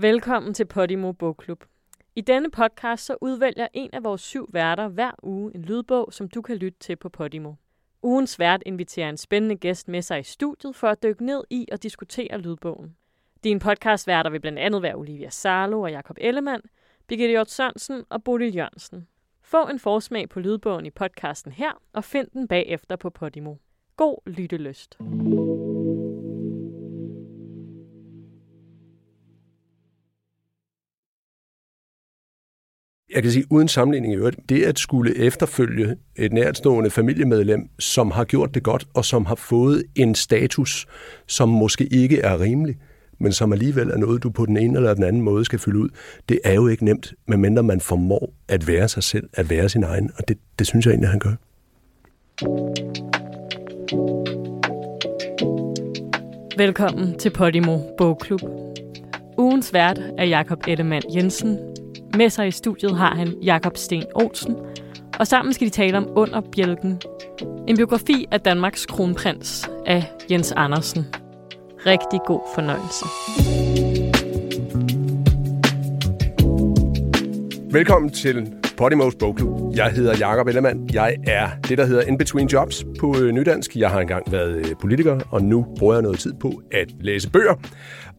Velkommen til Podimo Bogklub. I denne podcast så udvælger en af vores syv værter hver uge en lydbog, som du kan lytte til på Podimo. Ugens vært inviterer en spændende gæst med sig i studiet for at dykke ned i og diskutere lydbogen. Din podcastværter vil blandt andet være Olivia Sarlo og Jakob Ellemann, Birgitte Hjort Sørensen og Bodil Jørgensen. Få en forsmag på lydbogen i podcasten her, og find den bagefter på Podimo. God lyttelyst. Jeg kan sige uden sammenligning i øvrigt, det at skulle efterfølge et nærtstående familiemedlem, som har gjort det godt, og som har fået en status, som måske ikke er rimelig, men som alligevel er noget, du på den ene eller den anden måde skal fylde ud, det er jo ikke nemt, medmindre man formår at være sig selv, at være sin egen, og det, det synes jeg egentlig, han gør. Velkommen til Podimo Bogklub. Ugens vært er Jakob Ellemann Jensen, med sig i studiet har han Jakob Sten Olsen, og sammen skal de tale om Under Bjælken. En biografi af Danmarks kronprins af Jens Andersen. Rigtig god fornøjelse. Velkommen til Podimos Bogklub. Jeg hedder Jakob Ellemann. Jeg er det, der hedder In Between Jobs på øh, Nydansk. Jeg har engang været øh, politiker, og nu bruger jeg noget tid på at læse bøger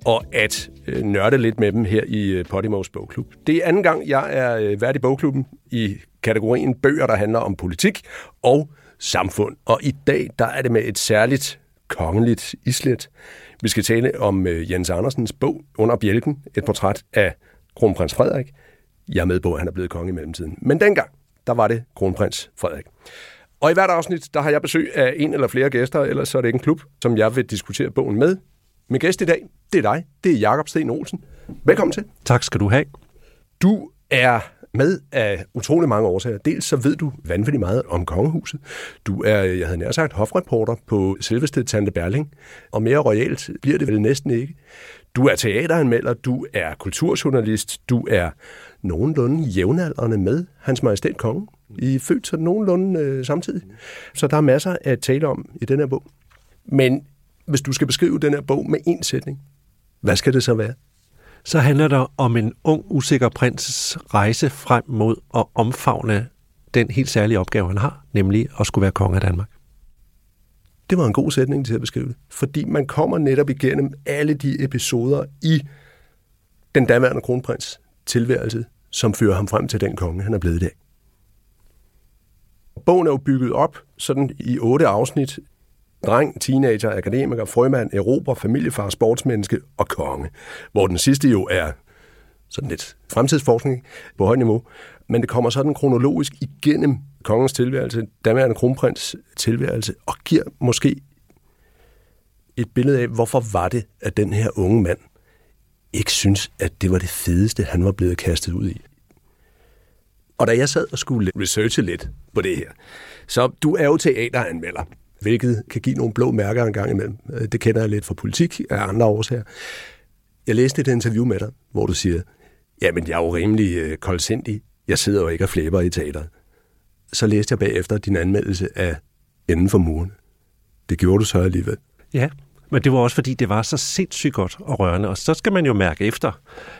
og at øh, nørde lidt med dem her i øh, Podimos Bogklub. Det er anden gang, jeg er øh, vært i bogklubben i kategorien bøger, der handler om politik og samfund. Og i dag, der er det med et særligt kongeligt islet. Vi skal tale om øh, Jens Andersens bog Under bjælken, et portræt af kronprins Frederik. Jeg er med på, at han er blevet konge i mellemtiden. Men dengang, der var det kronprins Frederik. Og i hvert afsnit, der har jeg besøg af en eller flere gæster, ellers så er det ikke en klub, som jeg vil diskutere bogen med. Min gæst i dag, det er dig. Det er Jakob Sten Olsen. Velkommen til. Tak skal du have. Du er med af utrolig mange årsager. Dels så ved du vanvittigt meget om kongehuset. Du er, jeg havde nær sagt, hofreporter på selveste Tante Berling, og mere royalt bliver det vel næsten ikke. Du er teateranmelder, du er kulturjournalist, du er nogenlunde jævnaldrende med Hans Majestæt Kongen. I er født sådan nogenlunde øh, samtidig. Så der er masser at tale om i den her bog. Men hvis du skal beskrive den her bog med én sætning, hvad skal det så være? Så handler det om en ung, usikker prins rejse frem mod at omfavne den helt særlige opgave, han har, nemlig at skulle være konge af Danmark. Det var en god sætning til at beskrive det, fordi man kommer netop igennem alle de episoder i den daværende kronprins tilværelse, som fører ham frem til den konge, han er blevet i dag. Bogen er jo bygget op sådan i otte afsnit dreng, teenager, akademiker, frømand, erober, familiefar, sportsmenneske og konge. Hvor den sidste jo er sådan lidt fremtidsforskning på højt niveau. Men det kommer sådan kronologisk igennem kongens tilværelse, daværende kronprins tilværelse, og giver måske et billede af, hvorfor var det, at den her unge mand ikke synes, at det var det fedeste, han var blevet kastet ud i. Og da jeg sad og skulle researche lidt på det her, så du er jo teateranmelder hvilket kan give nogle blå mærker en gang imellem. Øh, det kender jeg lidt fra politik af andre årsager. Jeg læste et interview med dig, hvor du siger, jamen jeg er jo rimelig øh, koldsindig. Jeg sidder jo ikke og flæber i teateret. Så læste jeg bagefter din anmeldelse af Inden for muren. Det gjorde du så alligevel. Ja, men det var også fordi, det var så sindssygt godt og rørende. Og så skal man jo mærke efter,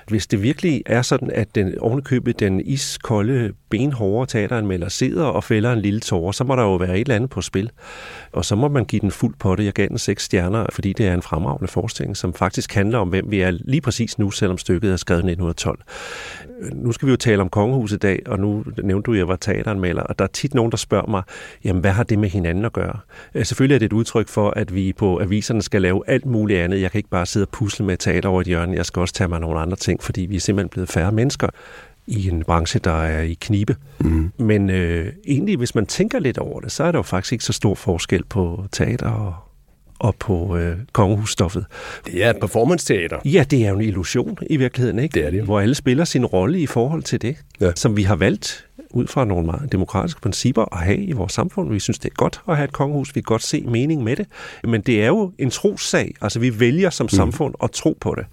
hvis det virkelig er sådan, at den ovenikøbet den iskolde, benhårde teateranmelder sidder og fælder en lille tårer, så må der jo være et eller andet på spil. Og så må man give den fuld på det. Jeg gav den seks stjerner, fordi det er en fremragende forestilling, som faktisk handler om, hvem vi er lige præcis nu, selvom stykket er skrevet 1912. Nu skal vi jo tale om kongehuset i dag, og nu nævnte du, at jeg var teateranmelder, og der er tit nogen, der spørger mig, jamen hvad har det med hinanden at gøre? Øh, selvfølgelig er det et udtryk for, at vi på aviserne skal lave alt muligt andet. Jeg kan ikke bare sidde og pusle med teater over et hjørne. Jeg skal også tage mig nogle andre ting, fordi vi er simpelthen blevet færre mennesker i en branche, der er i knibe. Mm. Men øh, egentlig, hvis man tænker lidt over det, så er der jo faktisk ikke så stor forskel på teater og, og på øh, kongehusstoffet. Det er et performance-teater. Ja, det er jo en illusion i virkeligheden, ikke? Det er det. Hvor alle spiller sin rolle i forhold til det, ja. som vi har valgt ud fra nogle meget demokratiske principper at have i vores samfund. Vi synes, det er godt at have et kongehus. Vi kan godt se mening med det. Men det er jo en trossag. Altså, vi vælger som mm. samfund at tro på det.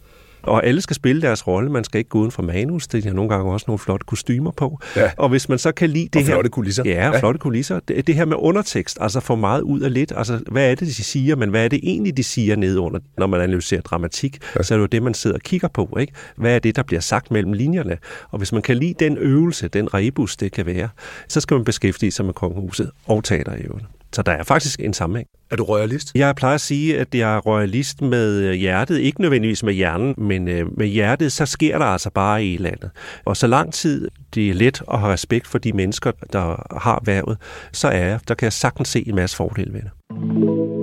Og alle skal spille deres rolle. Man skal ikke gå uden for manus. Det er nogle gange også nogle flotte kostymer på. Ja. Og hvis man så kan lide det Og her... flotte kulisser. Ja, Ja. flotte kulisser. Det, det her med undertekst, altså få meget ud af lidt. Altså, hvad er det, de siger, men hvad er det egentlig, de siger nede under, når man analyserer dramatik? Ja. Så er det jo det, man sidder og kigger på, ikke? Hvad er det, der bliver sagt mellem linjerne? Og hvis man kan lide den øvelse, den rebus, det kan være, så skal man beskæftige sig med kongehuset og teaterevne. Så der er faktisk en sammenhæng. Er du royalist? Jeg plejer at sige, at jeg er royalist med hjertet. Ikke nødvendigvis med hjernen, men øh, med hjertet, så sker der altså bare i landet. Og så lang tid det er let at have respekt for de mennesker, der har værvet, så er jeg, der kan jeg sagtens se en masse fordele ved det.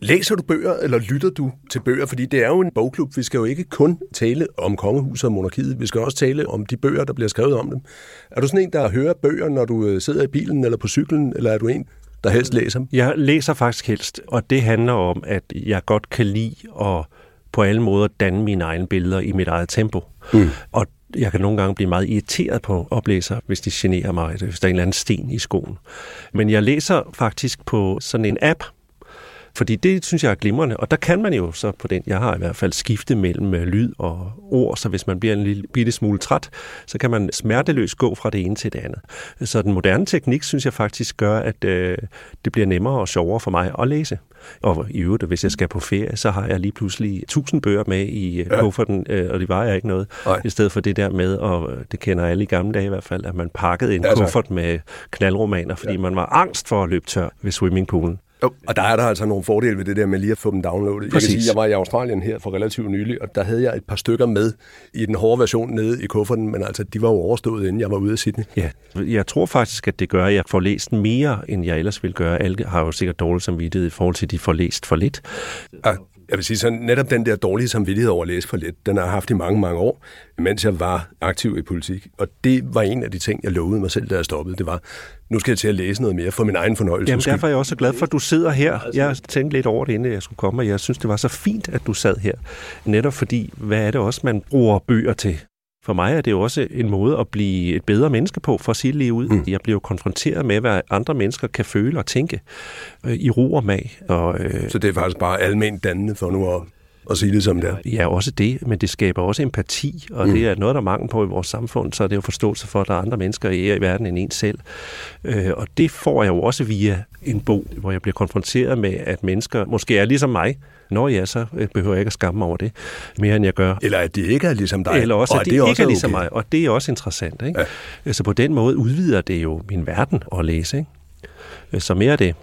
Læser du bøger, eller lytter du til bøger? Fordi det er jo en bogklub. Vi skal jo ikke kun tale om kongehuset og monarkiet. Vi skal også tale om de bøger, der bliver skrevet om dem. Er du sådan en, der hører bøger, når du øh, sidder i bilen eller på cyklen, eller er du en, der helst læser dem? Jeg læser faktisk helst, og det handler om, at jeg godt kan lide at på alle måder danne mine egne billeder i mit eget tempo. Mm. Og jeg kan nogle gange blive meget irriteret på oplæsere, hvis de generer mig, hvis der er en eller anden sten i skoen. Men jeg læser faktisk på sådan en app, fordi det synes jeg er glimrende, og der kan man jo så på den, jeg har i hvert fald skifte mellem øh, lyd og ord, så hvis man bliver en lille bitte smule træt, så kan man smerteløst gå fra det ene til det andet. Så den moderne teknik, synes jeg faktisk gør, at øh, det bliver nemmere og sjovere for mig at læse. Og i øvrigt, hvis jeg skal på ferie, så har jeg lige pludselig 1000 bøger med i ja. kufferten, øh, og det vejer ikke noget. Nej. I stedet for det der med, og det kender alle i gamle dage i hvert fald, at man pakkede en Ja, ja, tak. kuffert med knaldromaner, fordi ja. man var angst for at løbe tør ved swimmingpoolen. Jo, og der er der altså nogle fordele ved det der med lige at få dem downloadet. Jeg Præcis. kan sige, jeg var i Australien her for relativt nylig, og der havde jeg et par stykker med i den hårde version nede i kufferten, men altså, de var jo overstået, inden jeg var ude af Sydney. Ja, jeg tror faktisk, at det gør, at jeg får læst mere, end jeg ellers ville gøre. Alle har jo sikkert dårligt samvittighed i forhold til, at de får læst for lidt. Og jeg vil sige sådan, netop den der dårlige samvittighed over at læse for lidt, den har jeg haft i mange, mange år, mens jeg var aktiv i politik. Og det var en af de ting, jeg lovede mig selv, da jeg stoppede. Det var, nu skal jeg til at læse noget mere for min egen fornøjelse. Jamen, derfor er jeg også så glad for, at du sidder her. Jeg tænkte lidt over det, inden jeg skulle komme, og jeg synes, det var så fint, at du sad her. Netop fordi, hvad er det også, man bruger bøger til? For mig er det jo også en måde at blive et bedre menneske på, for at sige det lige ud. Mm. Jeg bliver jo konfronteret med, hvad andre mennesker kan føle og tænke øh, i ro og mag. Og, øh, Så det er faktisk bare almindeligt dannende for nu at, at sige det som det er. Ja, også det, men det skaber også empati, og mm. det er noget, der er mangel på i vores samfund, så er det jo forståelse for, at der er andre mennesker i, i verden end en selv. Øh, og det får jeg jo også via en bog, hvor jeg bliver konfronteret med, at mennesker måske er ligesom mig. Når ja, så øh, behøver jeg ikke at skamme over det, mere end jeg gør. Eller at de ikke er ligesom dig. Eller også, og at de det ikke er ligesom okay. mig, og det er også interessant. Ikke? Ja. Så på den måde udvider det jo min verden at læse. Ikke? Så mere af det.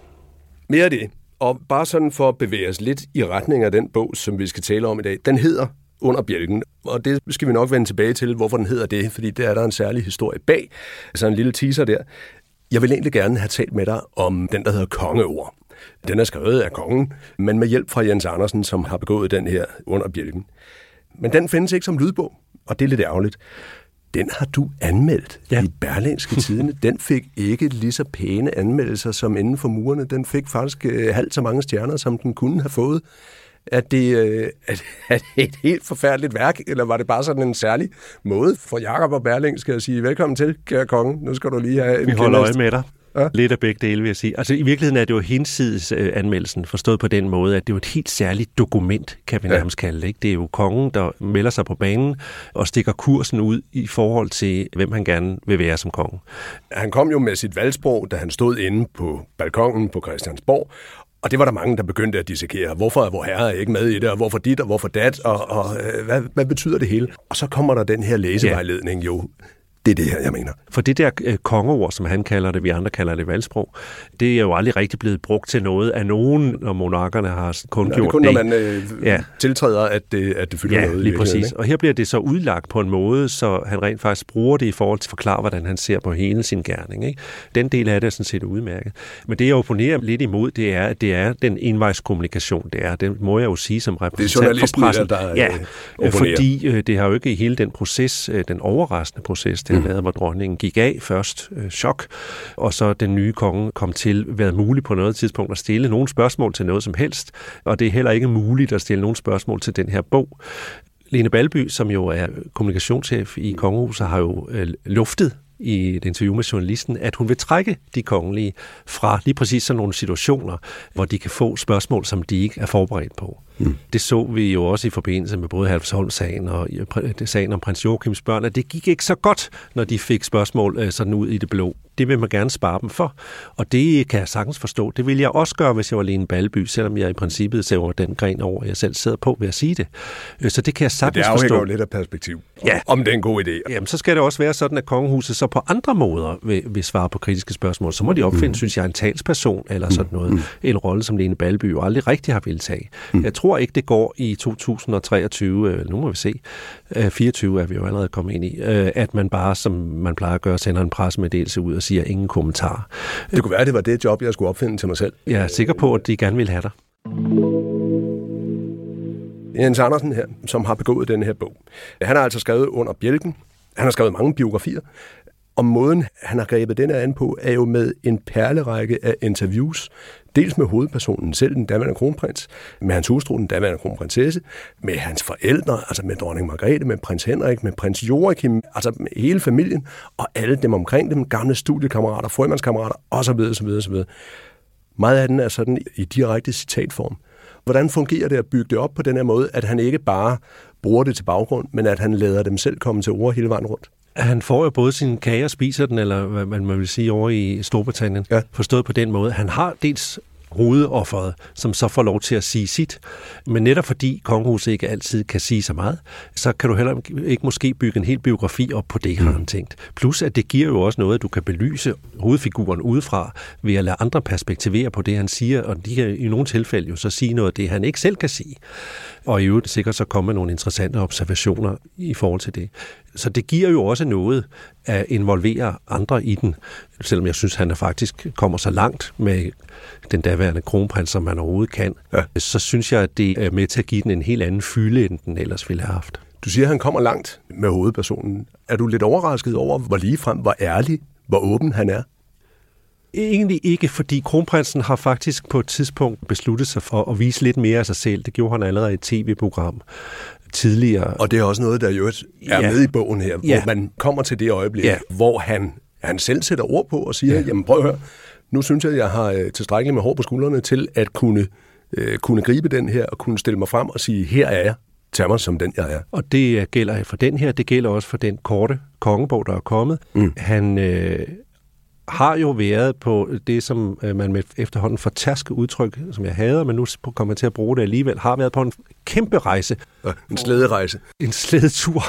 Mere af det. Og bare sådan for at bevæge os lidt i retning af den bog, som vi skal tale om i dag. Den hedder Under bjælken, og det skal vi nok vende tilbage til, hvorfor den hedder det, fordi der er der en særlig historie bag. Altså en lille teaser der. Jeg vil egentlig gerne have talt med dig om den, der hedder Kongeord. Den er skrevet af kongen, men med hjælp fra Jens Andersen, som har begået den her Under bjælken. Men den findes ikke som lydbog, og det er lidt ærgerligt. Den har du anmeldt ja. I Berlingske Tidene. Den fik ikke lige så pæne anmeldelser som inden for murene. Den fik faktisk øh, halvt så mange stjerner, som den kunne have fået. Er det, øh, er, er det et helt forfærdeligt værk, eller var det bare sådan en særlig måde for Jakob og Berling skal jeg sige, velkommen til, kære konge. Nu skal du lige have en Vi holder øje kendelse." med dig. Ja. Lidt af begge dele, vil jeg sige. Altså i virkeligheden er det jo hinsides øh, anmeldelsen, forstået på den måde, at det er jo et helt særligt dokument, kan vi Ja. ja. nærmest kalde det. Ikke? Det er jo kongen, der melder sig på banen og stikker kursen ud i forhold til, hvem han gerne vil være som konge. Han kom jo med sit valgsprog, da han stod inde på balkongen på Christiansborg, og det var der mange, der begyndte at dissekere. Hvorfor er vor herre ikke med i det, og hvorfor dit, og hvorfor dat, og, og øh, hvad, hvad betyder det hele? Og så kommer der den her læsevejledning jo. Det er det her, jeg mener. For det der øh, kongeord, som han kalder det, vi andre kalder det valgsprog, det er jo aldrig rigtig blevet brugt til noget af nogen, når monarkerne har kun det gjort er kun, når man øh, ja. Ja. tiltræder, at det, at det fylder Ja, noget. lige præcis. Og her bliver det så udlagt på en måde, så han rent faktisk bruger det i forhold til at forklare, hvordan han ser på hele sin gerning. Ikke? Den del af det er sådan set udmærket. Men det, jeg opponerer lidt imod, det er, at det er den envejskommunikation. Det er, det må jeg jo sige som repræsentant for pressen. der, der, ja, øh, øh, opponerer. fordi øh, det har jo ikke i hele den proces, øh, den overraskende proces, det har Mm. hvor dronningen gik af først, øh, chok, og så den nye konge kom til, været muligt på noget tidspunkt at stille nogle spørgsmål til noget som helst, og det er heller ikke muligt at stille nogle spørgsmål til den her bog. Lene Balby, som jo er kommunikationschef i Kongehuset, har jo øh, luftet i et interview med journalisten, at hun vil trække de kongelige fra lige præcis sådan nogle situationer, hvor de kan få spørgsmål, som de ikke er forberedt på. Mm. Det så vi jo også i forbindelse med både Halvsholm-sagen og sagen om prins Joachims børn, at det gik ikke så godt, når de fik spørgsmål øh, sådan ud i det blå. Det vil man gerne spare dem for, og det kan jeg sagtens forstå. Det vil jeg også gøre, hvis jeg var Lene Balby, selvom jeg i princippet ser den gren over, jeg selv sidder på ved at sige det. Øh, så det kan jeg sagtens forstå. Det afhænger jo lidt af perspektiv, ja. om det er en god idé. Jamen, så skal det også være sådan, at kongehuset så på andre måder vil, vil svare på kritiske spørgsmål. Så må de opfinde, mm. synes jeg, en talsperson eller sådan noget. Mm. En rolle, som Lene Balby jo aldrig rigtig har ville tage. Mm. Jeg tror ikke, det går i 2023, øh, nu må vi se, 24 er vi jo allerede kommet ind i, at man bare, som man plejer at gøre, sender en pressemeddelelse ud og siger ingen kommentar. Det kunne være, det var det job, jeg skulle opfinde til mig selv. Jeg er sikker på, at de gerne vil have dig. Jens Andersen her, som har begået den her bog. Han har altså skrevet under bjælken. Han har skrevet mange biografier. Og måden, han har grebet den an på, er jo med en perlerække af interviews. Dels med hovedpersonen selv, den daværende kronprins, med hans hustru, den daværende kronprinsesse, med hans forældre, altså med dronning Margrethe, med prins Henrik, med prins Joachim, altså med hele familien, og alle dem omkring dem, gamle studiekammerater, frømandskammerater, osv. osv., osv. Meget af den er sådan i direkte citatform. Hvordan fungerer det at bygge det op på den her måde, at han ikke bare bruger det til baggrund, men at han lader dem selv komme til ord hele vejen rundt? Han får jo både sin kage og spiser den, eller hvad man vil sige over i Storbritannien, ja. forstået på den måde. Han har dels hovedofferet, som så får lov til at sige sit. Men netop fordi kongehuset ikke altid kan sige så meget, så kan du heller ikke måske bygge en hel biografi op på det, har han tænkt. Plus at det giver jo også noget, at du kan belyse hovedfiguren udefra ved at lade andre perspektivere på det, han siger, og de kan i nogle tilfælde jo så sige noget af det, han ikke selv kan sige. Og i øvrigt sikkert så kommer nogle interessante observationer i forhold til det. Så det giver jo også noget at involvere andre i den, selvom jeg synes, han er faktisk kommer så langt med den daværende kronprins, som man overhovedet kan, ja. så synes jeg, at det er med til at give den en helt anden fylde, end den ellers ville have haft. Du siger, at han kommer langt med hovedpersonen. Er du lidt overrasket over, hvor ligefrem, hvor ærlig, hvor åben han er? Egentlig ikke, fordi kronprinsen har faktisk på et tidspunkt besluttet sig for at vise lidt mere af sig selv. Det gjorde han allerede i et tv-program tidligere. Og det er også noget, der jo er ja. med i bogen her, ja. hvor man kommer til det øjeblik, ja. hvor han, han selv sætter ord på og siger, ja. jamen prøv at høre, nu synes jeg, at jeg har øh, tilstrækkeligt med hår på skuldrene til at kunne, øh, kunne gribe den her og kunne stille mig frem og sige, her er jeg, tag mig som den, jeg er. Og det gælder for den her, det gælder også for den korte kongebog, der er kommet. Mm. Han øh, har jo været på det, som øh, man med efterhånden for tærske udtryk, som jeg hader, men nu kommer jeg til at bruge det alligevel, har været på en kæmpe rejse. En slæderejse. En slædetur.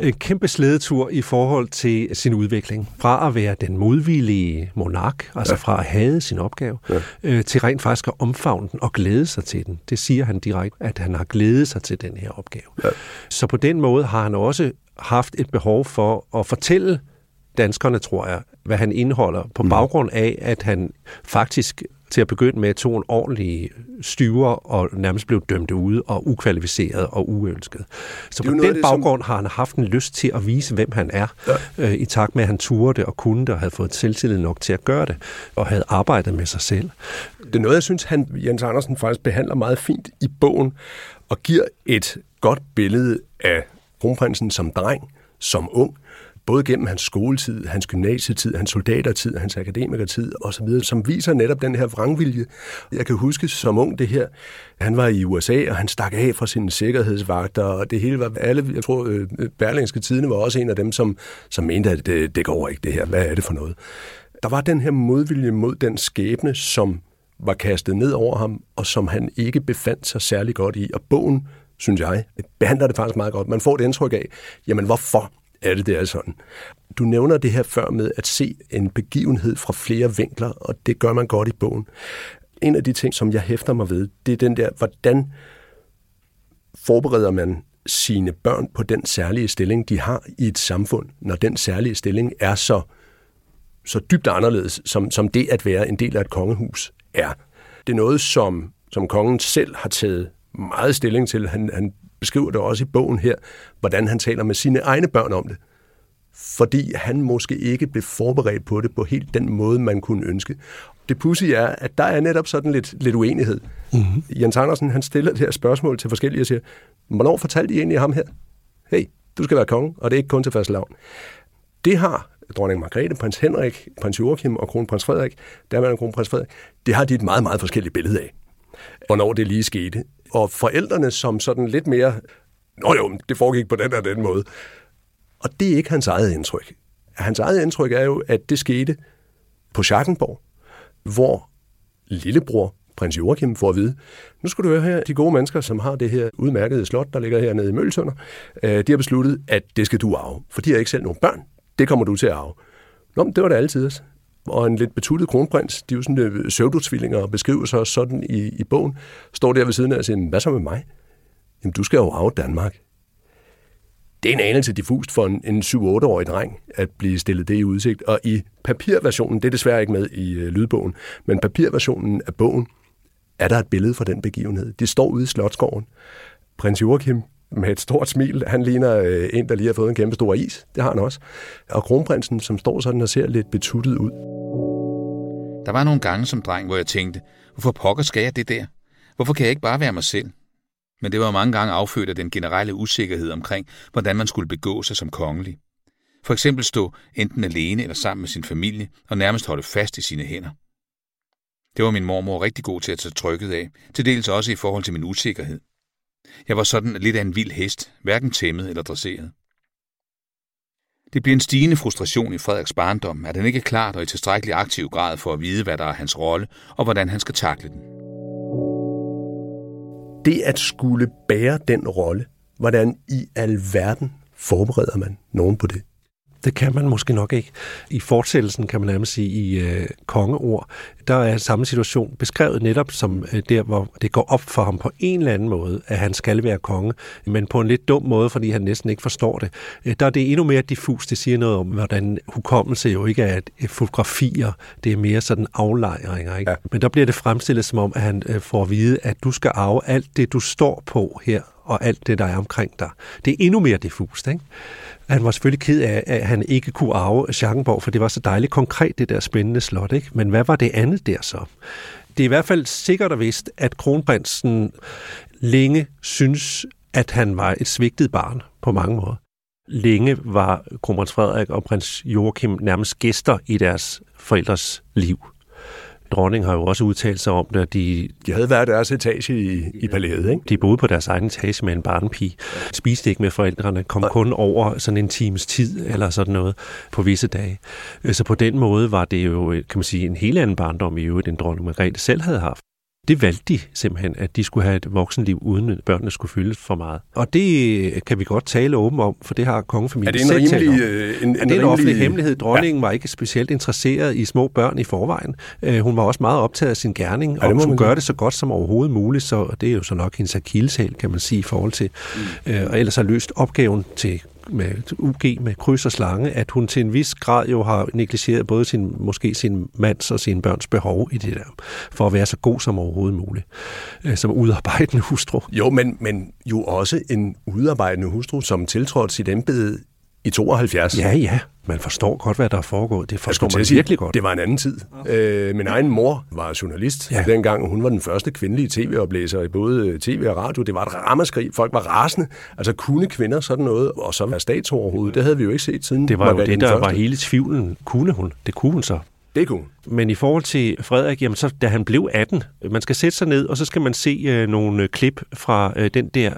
En kæmpe slædetur i forhold til sin udvikling. Fra at være den modvillige monark, altså ja. fra at have sin opgave, ja. øh, til rent faktisk at omfavne den og glæde sig til den. Det siger han direkte, at han har glædet sig til den her opgave. Ja. Så på den måde har han også haft et behov for at fortælle danskerne, tror jeg, hvad han indeholder, på mm. baggrund af, at han faktisk til at begynde med tog en ordentlig styver og nærmest blev dømt ude og ukvalificeret og uønsket. Så på den det, baggrund som... har han haft en lyst til at vise, hvem han er, ja. øh, i takt med, at han turde det og kunne det og havde fået selvtillid nok til at gøre det, og havde arbejdet med sig selv. Det er noget, jeg synes, han, Jens Andersen faktisk behandler meget fint i bogen, og giver et godt billede af kronprinsen som dreng, som ung, både gennem hans skoletid, hans gymnasietid, hans soldatertid, hans akademikertid osv., som viser netop den her vrangvilje. Jeg kan huske som ung det her, han var i USA, og han stak af fra sine sikkerhedsvagter, og det hele var alle, jeg tror, øh, Berlingske Tidene var også en af dem, som, som mente, at det, det går ikke det her, hvad er det for noget? Der var den her modvilje mod den skæbne, som var kastet ned over ham, og som han ikke befandt sig særlig godt i. Og bogen, synes jeg, behandler det faktisk meget godt. Man får det indtryk af, jamen hvorfor er det, det er sådan. Du nævner det her før med at se en begivenhed fra flere vinkler, og det gør man godt i bogen. En af de ting, som jeg hæfter mig ved, det er den der, hvordan forbereder man sine børn på den særlige stilling, de har i et samfund, når den særlige stilling er så, så dybt anderledes, som, som det at være en del af et kongehus er. Det er noget, som, som kongen selv har taget meget stilling til. Han, han beskriver det også i bogen her, hvordan han taler med sine egne børn om det. Fordi han måske ikke blev forberedt på det på helt den måde, man kunne ønske. Det pussy er, at der er netop sådan lidt, lidt uenighed. Mm-hmm. Jens Andersen, han stiller det her spørgsmål til forskellige og siger, hvornår fortalte I egentlig ham her? Hey, du skal være konge, og det er ikke kun til første lavn. Det har dronning Margrethe, prins Henrik, prins Joachim og kronprins Frederik, der var kronprins Frederik, det har de et meget, meget forskelligt billede af hvornår det lige skete og forældrene som sådan lidt mere, nå jo, det foregik på den og den måde. Og det er ikke hans eget indtryk. Hans eget indtryk er jo, at det skete på Schackenborg, hvor lillebror prins Joachim får at vide, nu skal du høre her, de gode mennesker, som har det her udmærkede slot, der ligger hernede i Møltønder, øh, de har besluttet, at det skal du arve, for de har ikke selv nogen børn. Det kommer du til at arve. Nå, men det var det altid. Og en lidt betuttet kronprins, de er jo sådan øh, pseudotvillinger og beskriver sig sådan i, i bogen, står der ved siden af og siger, hvad så med mig? Jamen, du skal jo arve Danmark. Det er en anelse diffust for en, en 7-8-årig dreng at blive stillet det i udsigt. Og i papirversionen, det er desværre ikke med i øh, lydbogen, men papirversionen af bogen, er der et billede fra den begivenhed. De står ude i Slottsgården. Prins Joachim med et stort smil. Han ligner øh, en, der lige har fået en kæmpe stor is. Det har han også. Og kronprinsen, som står sådan og ser lidt betuttet ud. Der var nogle gange som dreng, hvor jeg tænkte, hvorfor pokker skal jeg det der? Hvorfor kan jeg ikke bare være mig selv? Men det var mange gange affødt af den generelle usikkerhed omkring, hvordan man skulle begå sig som kongelig. For eksempel stå enten alene eller sammen med sin familie og nærmest holde fast i sine hænder. Det var min mormor rigtig god til at tage trykket af, til dels også i forhold til min usikkerhed. Jeg var sådan lidt af en vild hest, hverken tæmmet eller dresseret. Det bliver en stigende frustration i Frederiks barndom, at han ikke er klart og i tilstrækkelig aktiv grad for at vide, hvad der er hans rolle, og hvordan han skal takle den. Det at skulle bære den rolle, hvordan i alverden forbereder man nogen på det? Det kan man måske nok ikke. I fortsættelsen, kan man nærmest sige, i øh, kongeord, der er samme situation beskrevet netop som øh, der, hvor det går op for ham på en eller anden måde, at han skal være konge, men på en lidt dum måde, fordi han næsten ikke forstår det. Øh, der er det endnu mere diffus. Det siger noget om, hvordan hukommelse jo ikke er et fotografier, det er mere sådan aflejringer. Ikke? Ja. Men der bliver det fremstillet som om, at han øh, får at vide, at du skal arve alt det, du står på her, og alt det, der er omkring dig. Det er endnu mere diffust, ikke? Han var selvfølgelig ked af, at han ikke kunne arve Schackenborg, for det var så dejligt konkret, det der spændende slot. Ikke? Men hvad var det andet der så? Det er i hvert fald sikkert og vist, at kronprinsen længe synes, at han var et svigtet barn på mange måder. Længe var kronprins Frederik og prins Joachim nærmest gæster i deres forældres liv. Dronning har jo også udtalt sig om det, at de... De havde været deres etage i, i palæet, ikke? De boede på deres egen etage med en barnepige. Spiste ikke med forældrene, kom kun over sådan en times tid eller sådan noget på visse dage. Så på den måde var det jo, kan man sige, en helt anden barndom i øvrigt, end dronning Margrethe selv havde haft. Det valgte de simpelthen, at de skulle have et voksenliv, uden at børnene skulle fyldes for meget. Og det kan vi godt tale åben om, for det har kongefamilien selv. Er det en rimelig... En, en, det er en offentlig hemmelighed. Dronningen ja. var ikke specielt interesseret i små børn i forvejen. Øh, hun var også meget optaget af sin gerning, ja, og skulle gøre det så godt som overhovedet muligt, så det er jo så nok hendes akilleshæl, kan man sige, i forhold til. Mm. Øh, og ellers har løst opgaven til med UG med kryds og slange, at hun til en vis grad jo har negligeret både sin, måske sin mands og sine børns behov i det der, for at være så god som overhovedet muligt, øh, som udarbejdende hustru. Jo, men, men jo også en udarbejdende hustru, som tiltrådte sit embede i 72. Ja, ja. Man forstår godt, hvad der er foregået. Det forstår man sige, virkelig godt. Det var en anden tid. Øh, min egen mor var journalist ja. dengang. Hun var den første kvindelige tv-oplæser i både tv og radio. Det var et ramaskrig. Folk var rasende. Altså kunne kvinder sådan noget, og så være statsoverhovedet. Det havde vi jo ikke set siden. Det var, var jo det, der første. var hele tvivlen. Kunne hun? Det kunne hun så. Det kunne Men i forhold til Frederik, jamen så, da han blev 18, man skal sætte sig ned, og så skal man se øh, nogle klip fra øh, den der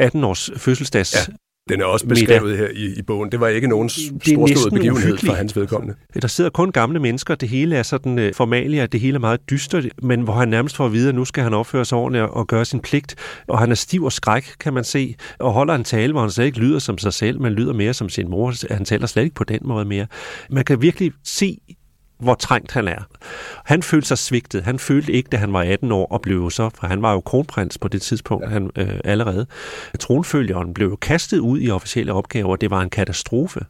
18-års fødselsdags ja. Den er også beskrevet her i, i bogen. Det var ikke nogen storslået begivenhed uhyggeligt. for hans vedkommende. Der sidder kun gamle mennesker. Det hele er sådan uh, formalia, det hele er meget dystert, men hvor han nærmest får at vide, at nu skal han opføre sig ordentligt og gøre sin pligt. Og han er stiv og skræk, kan man se, og holder en tale, hvor han slet ikke lyder som sig selv, men lyder mere som sin mor. Han taler slet ikke på den måde mere. Man kan virkelig se hvor trængt han er. Han følte sig svigtet. Han følte ikke, da han var 18 år og blev så, for han var jo kronprins på det tidspunkt ja. han, øh, allerede. Tronfølgeren blev jo kastet ud i officielle opgaver, og det var en katastrofe.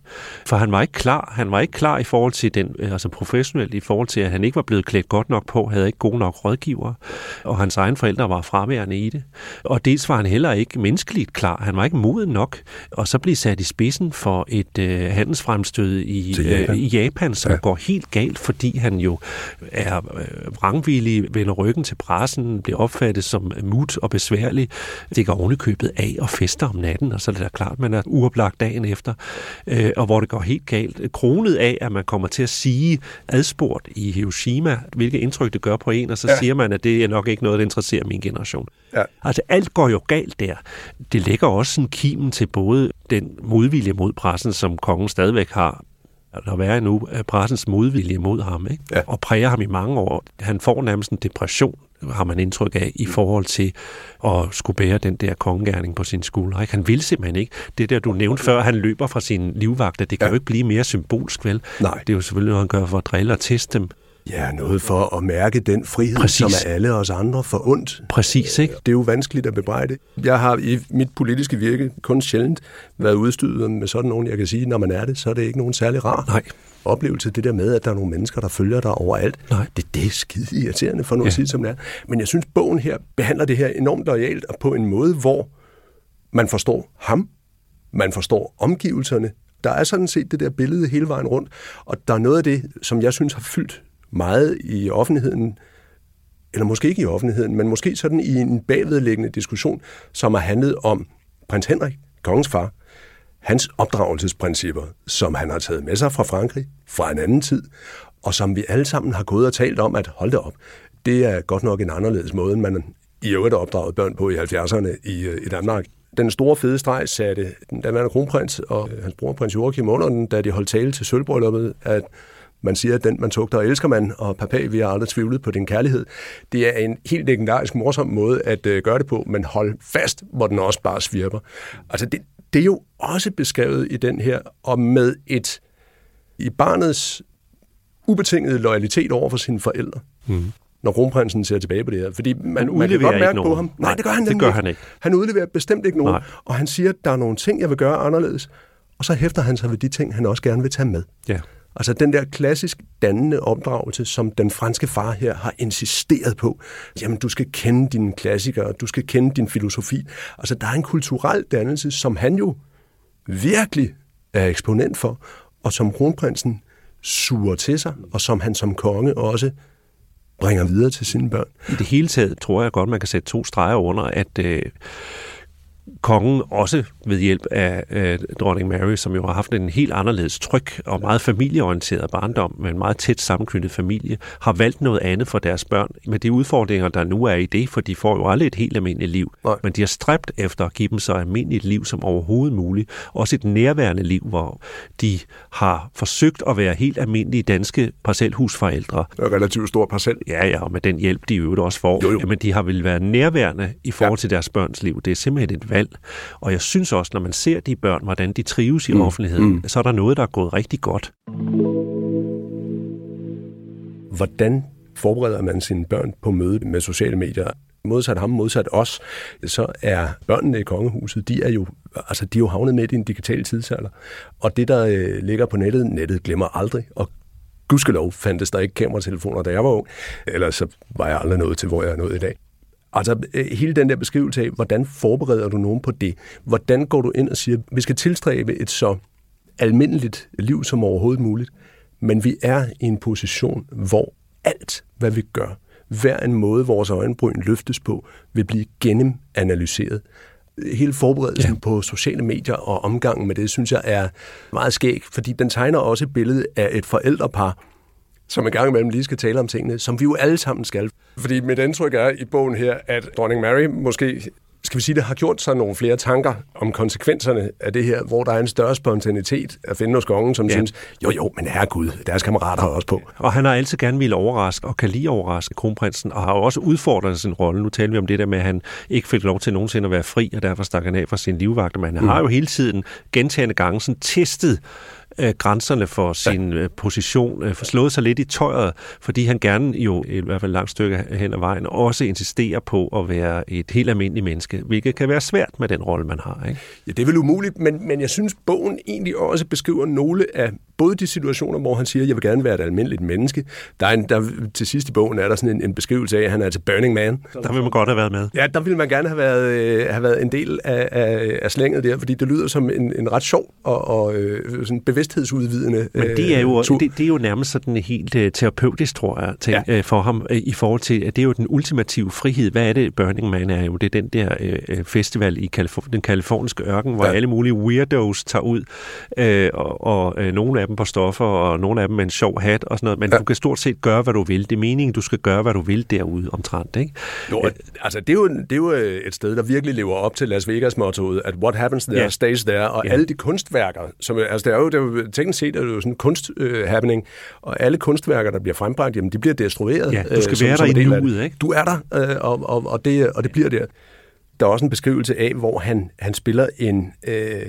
For han var ikke klar. Han var ikke klar i forhold til den, øh, altså professionelt, i forhold til, at han ikke var blevet klædt godt nok på, havde ikke gode nok rådgiver, og hans egen forældre var fraværende i det. Og dels var han heller ikke menneskeligt klar. Han var ikke moden nok, og så blev sat i spidsen for et øh, handelsfremstød i, Japan. Øh, i Japan, som ja. går helt galt specielt fordi han jo er øh, vrangvillig, vender ryggen til pressen, bliver opfattet som mut og besværlig, det går ovenikøbet af og fester om natten, og så er det da klart, man er uoplagt dagen efter, øh, og hvor det går helt galt. Kronet af, at man kommer til at sige adspurgt i Hiroshima, hvilket indtryk det gør på en, og så ja. siger man, at det er nok ikke noget, der interesserer min generation. Ja. Altså alt går jo galt der. Det lægger også en kimen til både den modvilje mod pressen, som kongen stadigvæk har, der være nu pressens modvilje mod ham, ikke? Ja. og præger ham i mange år. Han får nærmest en depression, har man indtryk af, i forhold til at skulle bære den der kongegærning på sin skulder. Ikke? Han vil simpelthen ikke. Det der, du nævnte før, han løber fra sin livvagter, det kan ja. jo ikke blive mere symbolsk, vel? Nej. Det er jo selvfølgelig noget, han gør for at drille og teste dem. Ja, noget for at mærke den frihed, Præcis. som er alle os andre for ondt. Præcis, ikke? Det er jo vanskeligt at bebrejde. Jeg har i mit politiske virke kun sjældent været udstyret med sådan nogen, jeg kan sige, når man er det, så er det ikke nogen særlig rar Nej. oplevelse, det der med, at der er nogle mennesker, der følger dig overalt. Nej. Det, det er skide irriterende for noget ja. at sige, som det er. Men jeg synes, bogen her behandler det her enormt lojalt og på en måde, hvor man forstår ham, man forstår omgivelserne, der er sådan set det der billede hele vejen rundt, og der er noget af det, som jeg synes har fyldt meget i offentligheden, eller måske ikke i offentligheden, men måske sådan i en bagvedliggende diskussion, som har handlet om prins Henrik, kongens far, hans opdragelsesprincipper, som han har taget med sig fra Frankrig, fra en anden tid, og som vi alle sammen har gået og talt om, at hold det op, det er godt nok en anderledes måde, end man i øvrigt har opdraget børn på i 70'erne i, øh, i Danmark. Den store fede streg satte den daværende kronprins og øh, hans bror prins Joachim under den, da de holdt tale til sølvbrylluppet, at man siger, at den man tugter elsker man, og papa, vi har aldrig tvivlet på din kærlighed. Det er en helt legendarisk morsom måde at øh, gøre det på, men hold fast, hvor den også bare svirper. Altså det, det er jo også beskrevet i den her, og med et i barnets ubetingede loyalitet over for sine forældre. Mm når kronprinsen ser tilbage på det her. Fordi man, man kan godt mærke på ham. Nej, det gør han, det gør han ikke. Han udleverer bestemt ikke nogen. Nej. Og han siger, at der er nogle ting, jeg vil gøre anderledes. Og så hæfter han sig ved de ting, han også gerne vil tage med. Ja. Altså den der klassisk dannende opdragelse, som den franske far her har insisteret på. Jamen, du skal kende dine klassikere, du skal kende din filosofi. Altså, der er en kulturel dannelse, som han jo virkelig er eksponent for, og som kronprinsen suger til sig, og som han som konge også bringer videre til sine børn. I det hele taget tror jeg godt, man kan sætte to streger under, at øh, kongen også ved hjælp af øh, dronning Mary, som jo har haft en helt anderledes tryg og meget familieorienteret barndom med en meget tæt sammenknyttet familie, har valgt noget andet for deres børn med de udfordringer, der nu er i det, for de får jo aldrig et helt almindeligt liv. Nej. Men de har stræbt efter at give dem så almindeligt liv som overhovedet muligt. Også et nærværende liv, hvor de har forsøgt at være helt almindelige danske parcelhusforældre. er relativt stor parcel. Ja, ja, og med den hjælp, de jo også får. Jo, jo. Men de har vel været nærværende i forhold ja. til deres børns liv. Det er simpelthen et valg. Og jeg synes også, når man ser de børn, hvordan de trives i mm. offentligheden, mm. så er der noget, der er gået rigtig godt. Hvordan forbereder man sine børn på møde med sociale medier? Modsat ham, modsat os, så er børnene i kongehuset, de er jo, altså, de er jo havnet midt i en digital tidsalder. Og det, der øh, ligger på nettet, nettet glemmer aldrig, og gudskelov fandtes der ikke kameratelefoner, da jeg var ung. Ellers så var jeg aldrig nået til, hvor jeg er nået i dag. Altså hele den der beskrivelse af, hvordan forbereder du nogen på det? Hvordan går du ind og siger, vi skal tilstræbe et så almindeligt liv som overhovedet muligt, men vi er i en position, hvor alt, hvad vi gør, hver en måde, vores øjenbryn løftes på, vil blive gennemanalyseret. Hele forberedelsen ja. på sociale medier og omgangen med det, synes jeg er meget skæg, fordi den tegner også et billede af et forældrepar, som en gang imellem lige skal tale om tingene, som vi jo alle sammen skal. Fordi mit indtryk er i bogen her, at dronning Mary måske skal vi sige, det har gjort sig nogle flere tanker om konsekvenserne af det her, hvor der er en større spontanitet at finde hos kongen, som ja. synes, jo jo, men herregud, deres kammerater har også på. Og han har altid gerne ville overraske, og kan lige overraske kronprinsen, og har også udfordret sin rolle. Nu taler vi om det der med, at han ikke fik lov til nogensinde at være fri, og derfor stak han af fra sin livvagt, men han mm. har jo hele tiden gentagende gange sådan testet øh, grænserne for sin øh, position, øh, slået sig lidt i tøjet, fordi han gerne jo, i hvert fald langt stykke hen ad vejen, også insisterer på at være et helt almindeligt menneske, hvilket kan være svært med den rolle, man har. Ikke? Ja, det er vel umuligt, men, men jeg synes, bogen egentlig også beskriver nogle af både de situationer, hvor han siger, jeg vil gerne være et almindeligt menneske. Der er en, der, til sidst i bogen er der sådan en, en beskrivelse af, at han er til Burning Man. Der vil man godt have været med. Ja, der ville man gerne have været, øh, have været en del af, af, af slænget der, fordi det lyder som en, en ret sjov og, og øh, sådan bevidsthedsudvidende Men det er jo, tur. det, det er jo nærmest sådan helt uh, terapeutisk, tror jeg, til, Ja. uh, for ham, uh, i forhold til, at det er jo den ultimative frihed. Hvad er det, Burning Man er jo? Det er den der uh, festival i Kalifor- den kaliforniske ørken, hvor Ja. alle mulige weirdos tager ud, uh, og, og uh, nogle af dem på stoffer, og nogle af dem med en sjov hat og sådan noget. Men Ja. du kan stort set gøre, hvad du vil. Det er meningen, du skal gøre, hvad du vil derude omtrent, ikke? Jo, altså det er, jo, det er jo øh, et sted, der virkelig lever op til Las Vegas-mottoet, at what happens there Ja. stays there, og Ja. alle de kunstværker, som, altså det er jo, det er jo teknisk set er det jo sådan en kunst-happening, og alle kunstværker, der bliver frembragt, jamen de bliver destrueret. Ja, du skal øh, som- være der i nuet, ikke? Du er der, øh, og, og, og, det, og det bliver der. Der er også en beskrivelse af, hvor han, han spiller en øh,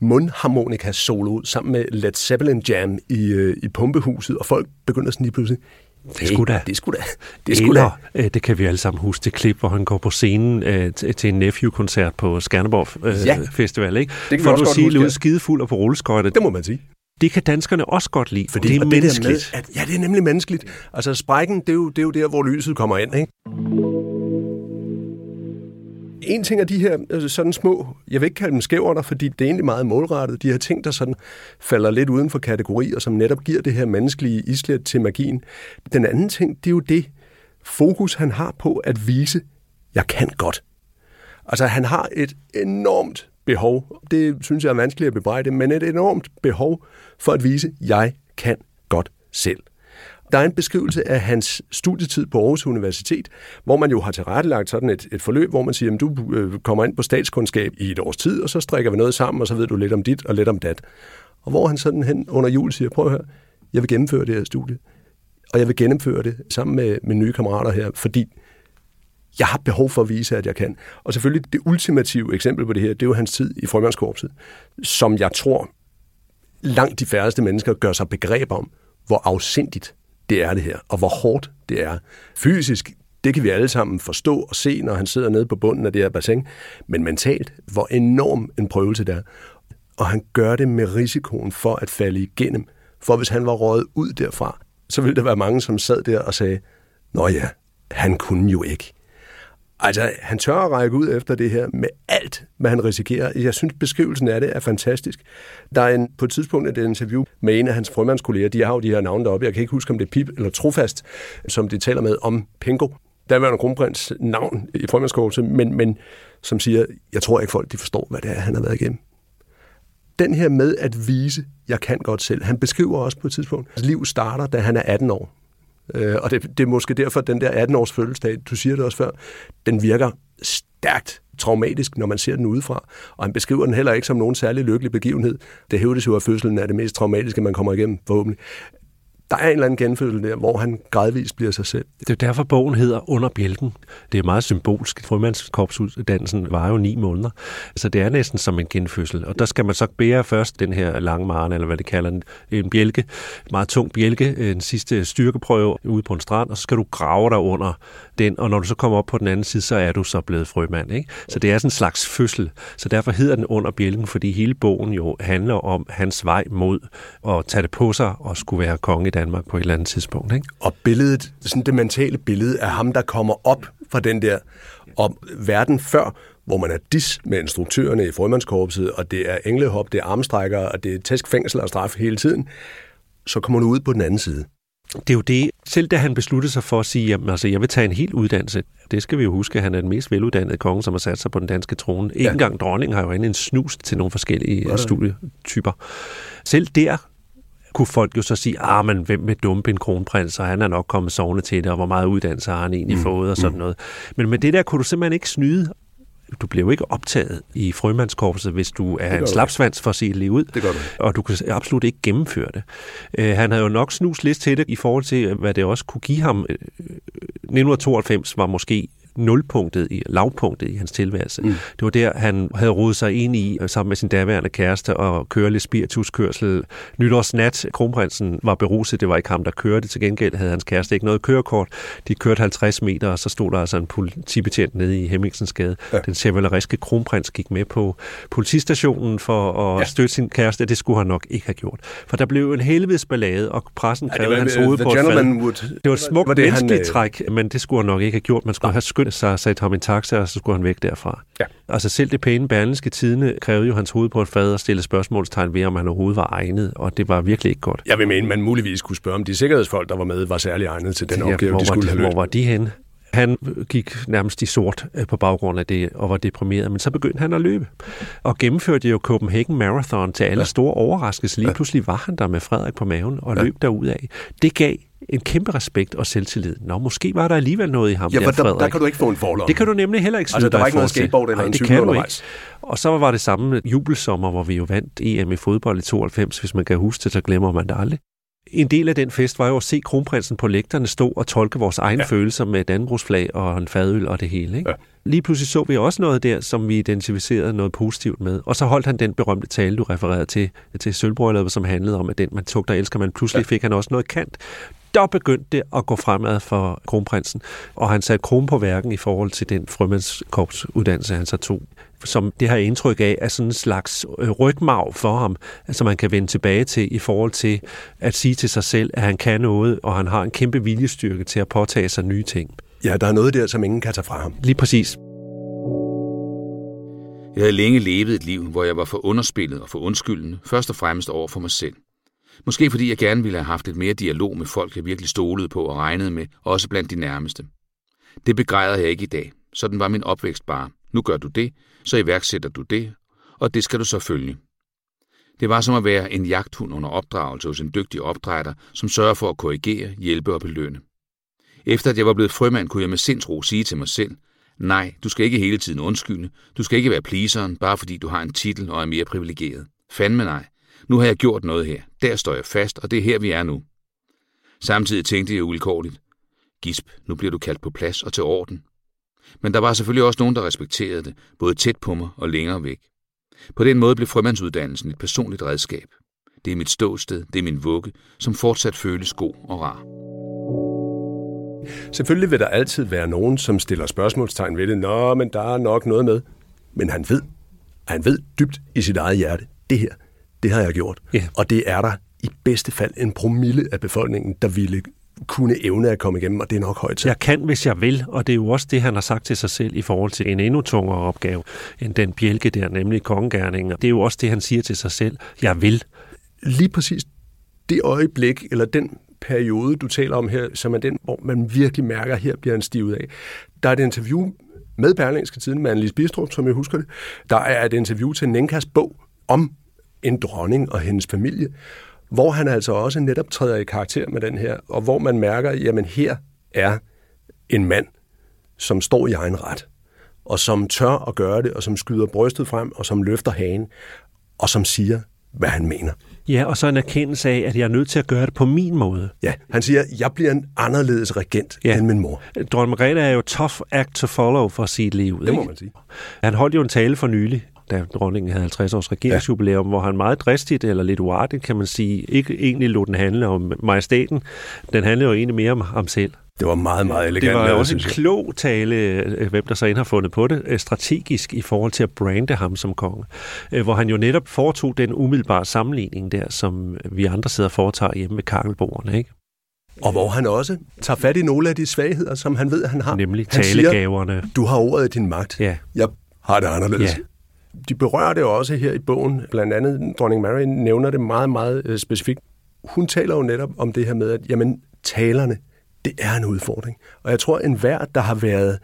mundharmonika solo sammen med Led Zeppelin Jam i, øh, i pumpehuset, og folk begynder sådan lige pludselig, Det er sgu da. Det er sgu da. Det er sgu da. Øh, det kan vi alle sammen huske, det klip, hvor han går på scenen øh, til, en Nephew-koncert på Skanderborg øh, Ja. Festival, ikke? kan vi For at sige, ud skidefuld og på rulleskøjte. Det må man sige. Det kan danskerne også godt lide, Fordi, det er menneskeligt. Det der med, at, ja, det er nemlig menneskeligt. Altså, sprækken, det er, jo, det er jo der, hvor lyset kommer ind, ikke? En ting er de her øh, sådan små, jeg vil ikke kalde dem skæverter, fordi det er egentlig meget målrettet, de her ting, der sådan falder lidt uden for kategori, og som netop giver det her menneskelige islet til magien. Den anden ting, det er jo det fokus, han har på at vise, jeg kan godt. Altså, han har et enormt behov, det synes jeg er vanskeligt at bebrejde, men et enormt behov for at vise, jeg kan godt selv. Der er en beskrivelse af hans studietid på Aarhus Universitet, hvor man jo har tilrettelagt sådan et, et forløb, hvor man siger, at du øh, kommer ind på statskundskab i et års tid, og så strikker vi noget sammen, og så ved du lidt om dit og lidt om dat. Og hvor han sådan hen under jul siger, prøv at høre, jeg vil gennemføre det her studie, og jeg vil gennemføre det sammen med mine nye kammerater her, fordi jeg har behov for at vise, at jeg kan. Og selvfølgelig det ultimative eksempel på det her, det er jo hans tid i Frømandskorpset, som jeg tror langt de færreste mennesker gør sig begreb om, hvor afsindigt det er det her, og hvor hårdt det er. Fysisk, det kan vi alle sammen forstå og se, når han sidder nede på bunden af det her bassin, men mentalt, hvor enorm en prøvelse det er. Og han gør det med risikoen for at falde igennem. For hvis han var røget ud derfra, så ville der være mange, som sad der og sagde, Nå ja, han kunne jo ikke. Altså, han tør at række ud efter det her med alt, hvad han risikerer. Jeg synes, beskrivelsen af det er fantastisk. Der er en, på et tidspunkt et interview med en af hans frømandskolleger. De har jo de her navne deroppe. Jeg kan ikke huske, om det er Pip eller Trofast, som de taler med om Pingo. Der var en kronprins navn i frømandskorpset, men, men som siger, jeg tror ikke folk de forstår, hvad det er, han har været igennem. Den her med at vise, jeg kan godt selv. Han beskriver også på et tidspunkt, at liv starter, da han er 18 år. Øh, og det, det er måske derfor, at den der 18-års fødselsdag, du siger det også før, den virker stærkt traumatisk, når man ser den udefra. Og han beskriver den heller ikke som nogen særlig lykkelig begivenhed. Det hævdes jo, at fødslen er det mest traumatiske, man kommer igennem, forhåbentlig. Der er en eller anden genfødsel der, hvor han gradvist bliver sig selv. Det er derfor, bogen hedder Under bjælken. Det er meget symbolsk. Frømandskorpsuddannelsen var jo ni måneder. Så det er næsten som en genfødsel. Og der skal man så bære først den her lange marne, eller hvad det kalder den, en bjælke, meget tung bjælke, en sidste styrkeprøve ude på en strand, og så skal du grave dig under den, og når du så kommer op på den anden side, så er du så blevet frømand. Ikke? Så det er sådan en slags fødsel. Så derfor hedder den Under bjælken, fordi hele bogen jo handler om hans vej mod at tage det på sig og skulle være konge i Danmark på et eller andet tidspunkt. Ikke? Og billedet, sådan det mentale billede af ham, der kommer op fra den der og verden før, hvor man er dis med instruktørerne i frømandskorpset, og det er englehop, det er armstrækker, og det er tæsk, fængsel og straf hele tiden, så kommer du ud på den anden side. Det er jo det, selv da han besluttede sig for at sige, at altså, jeg vil tage en hel uddannelse, det skal vi jo huske, at han er den mest veluddannede konge, som har sat sig på den danske trone. Ikke Ja. engang dronningen har jo en snus til nogle forskellige Hvor er det? studietyper. Selv der kunne folk jo så sige, ah, men hvem vil dumpe en kronprins, og han er nok kommet sovende til det, og hvor meget uddannelse har han egentlig mm. fået, og sådan noget. Men med det der kunne du simpelthen ikke snyde. Du bliver jo ikke optaget i frømandskorpset, hvis du er en slapsvans for at se det ud. Det gør du. Og du kan absolut ikke gennemføre det. Øh, han havde jo nok snus lidt til det, i forhold til, hvad det også kunne give ham. Øh, 1992 var måske nulpunktet, i lavpunktet i hans tilværelse. Mm. Det var der, han havde rodet sig ind i, øh, sammen med sin daværende kæreste, og køre lidt spirituskørsel. Nytårsnat, kronprinsen var beruset, det var ikke ham, der kørte. Til gengæld havde hans kæreste ikke noget kørekort. De kørte 50 meter, og så stod der altså en politibetjent nede i Hemmingsensgade. Ja. Den chevaleriske kronprins gik med på politistationen for at ja. støtte sin kæreste. Det skulle han nok ikke have gjort. For der blev en helvedes ballade, og pressen krævede ja, hans hoved på et. Would... Det var et smukt menneskeligt han, øh, træk, men det skulle han nok ikke have gjort. Man skulle have skyndt sig og sat ham i en taxa, og så skulle han væk derfra. Ja. Altså selv det pæne berlinske tidene krævede jo hans hoved på et fad og stille spørgsmålstegn ved, om han overhovedet var egnet, og det var virkelig ikke godt. Jeg vil mene, man muligvis skulle spørge, om de sikkerhedsfolk, der var med, var særlig egnet til den ja, opgave, de skulle de, have løst. Hvor var de henne? Han gik nærmest i sort øh, på baggrund af det og var deprimeret, men så begyndte han at løbe. Og gennemførte jo Copenhagen Marathon til alle ja. store overraskelser. Lige pludselig var han der med Frederik på maven og ja. løb af. Det gav en kæmpe respekt og selvtillid. Nå, måske var der alligevel noget i ham ja, der, der, der kan du ikke få en forlom. Det kan du nemlig heller ikke Altså, der var ikke noget skateboard eller en cykel undervejs. Og så var det samme jubelsommer, hvor vi jo vandt EM i fodbold i 92. Hvis man kan huske det, så glemmer man det aldrig. En del af den fest var jo at se kronprinsen på lægterne stå og tolke vores egne ja. følelser med Danbrugsflag og en fadøl og det hele. Ikke? Ja. Lige pludselig så vi også noget der, som vi identificerede noget positivt med. Og så holdt han den berømte tale, du refererede til, til Sølvbrødret, som handlede om, at den man tog, der elsker man. Pludselig ja. fik han også noget kant. Der begyndte det at gå fremad for kronprinsen, og han satte kron på værken i forhold til den frømandskorpsuddannelse, han så tog som det har indtryk af, er sådan en slags øh, rygmarv for ham, som man kan vende tilbage til i forhold til at sige til sig selv, at han kan noget, og han har en kæmpe viljestyrke til at påtage sig nye ting. Ja, der er noget der, som ingen kan tage fra ham. Lige præcis. Jeg havde længe levet et liv, hvor jeg var for underspillet og for undskyldende, først og fremmest over for mig selv. Måske fordi jeg gerne ville have haft et mere dialog med folk, jeg virkelig stolede på og regnede med, også blandt de nærmeste. Det begræder jeg ikke i dag. Sådan var min opvækst bare. Nu gør du det, så iværksætter du det, og det skal du så følge. Det var som at være en jagthund under opdragelse hos en dygtig opdrætter, som sørger for at korrigere, hjælpe og belønne. Efter at jeg var blevet frømand, kunne jeg med sindsro sige til mig selv, nej, du skal ikke hele tiden undskylde, du skal ikke være pleaseren, bare fordi du har en titel og er mere privilegeret. Fandme nej, nu har jeg gjort noget her, der står jeg fast, og det er her, vi er nu. Samtidig tænkte jeg uvilkårligt, Gisp, nu bliver du kaldt på plads og til orden. Men der var selvfølgelig også nogen, der respekterede det, både tæt på mig og længere væk. På den måde blev frømandsuddannelsen et personligt redskab. Det er mit ståsted, det er min vugge, som fortsat føles god og rar. Selvfølgelig vil der altid være nogen, som stiller spørgsmålstegn ved det. Nå, men der er nok noget med. Men han ved, han ved dybt i sit eget hjerte, det her, det har jeg gjort. Yeah. Og det er der i bedste fald en promille af befolkningen, der ville kunne evne at komme igennem, og det er nok højt. Jeg kan, hvis jeg vil, og det er jo også det, han har sagt til sig selv i forhold til en endnu tungere opgave end den bjælke der, nemlig kongegærningen. Det er jo også det, han siger til sig selv. Jeg vil. Lige præcis det øjeblik, eller den periode, du taler om her, som er den, hvor man virkelig mærker, at her bliver han stivet af. Der er et interview med Berlingske Tiden med Annelise Bistrup, som jeg husker det. Der er et interview til Nenkas bog om en dronning og hendes familie, hvor han altså også netop træder i karakter med den her, og hvor man mærker, jamen her er en mand, som står i egen ret, og som tør at gøre det, og som skyder brystet frem, og som løfter hagen, og som siger, hvad han mener. Ja, og så en erkendelse af, at jeg er nødt til at gøre det på min måde. Ja, han siger, jeg bliver en anderledes regent ja. end min mor. Dronning Margrethe er jo tough act to follow for sit liv. Det må man sige. Han holdt jo en tale for nylig, da dronningen havde 50 års regeringsjubilæum, ja. hvor han meget dristigt, eller lidt uartigt, kan man sige, ikke egentlig lod den handle om majestaten. Den handlede jo egentlig mere om ham selv. Det var meget, meget elegant. Det var også en klog tale, øh, hvem der så end har fundet på det, øh, strategisk i forhold til at brande ham som konge. Øh, hvor han jo netop foretog den umiddelbare sammenligning der, som vi andre sidder og foretager hjemme med kakkelbordene, ikke? Og hvor han også tager fat i nogle af de svagheder, som han ved, han har. Nemlig han talegaverne. Siger, du har ordet i din magt. Ja. Jeg har det anderledes. Ja de berører det også her i bogen. Blandt andet dronning Mary nævner det meget, meget øh, specifikt. Hun taler jo netop om det her med, at jamen, talerne, det er en udfordring. Og jeg tror, at enhver, der har været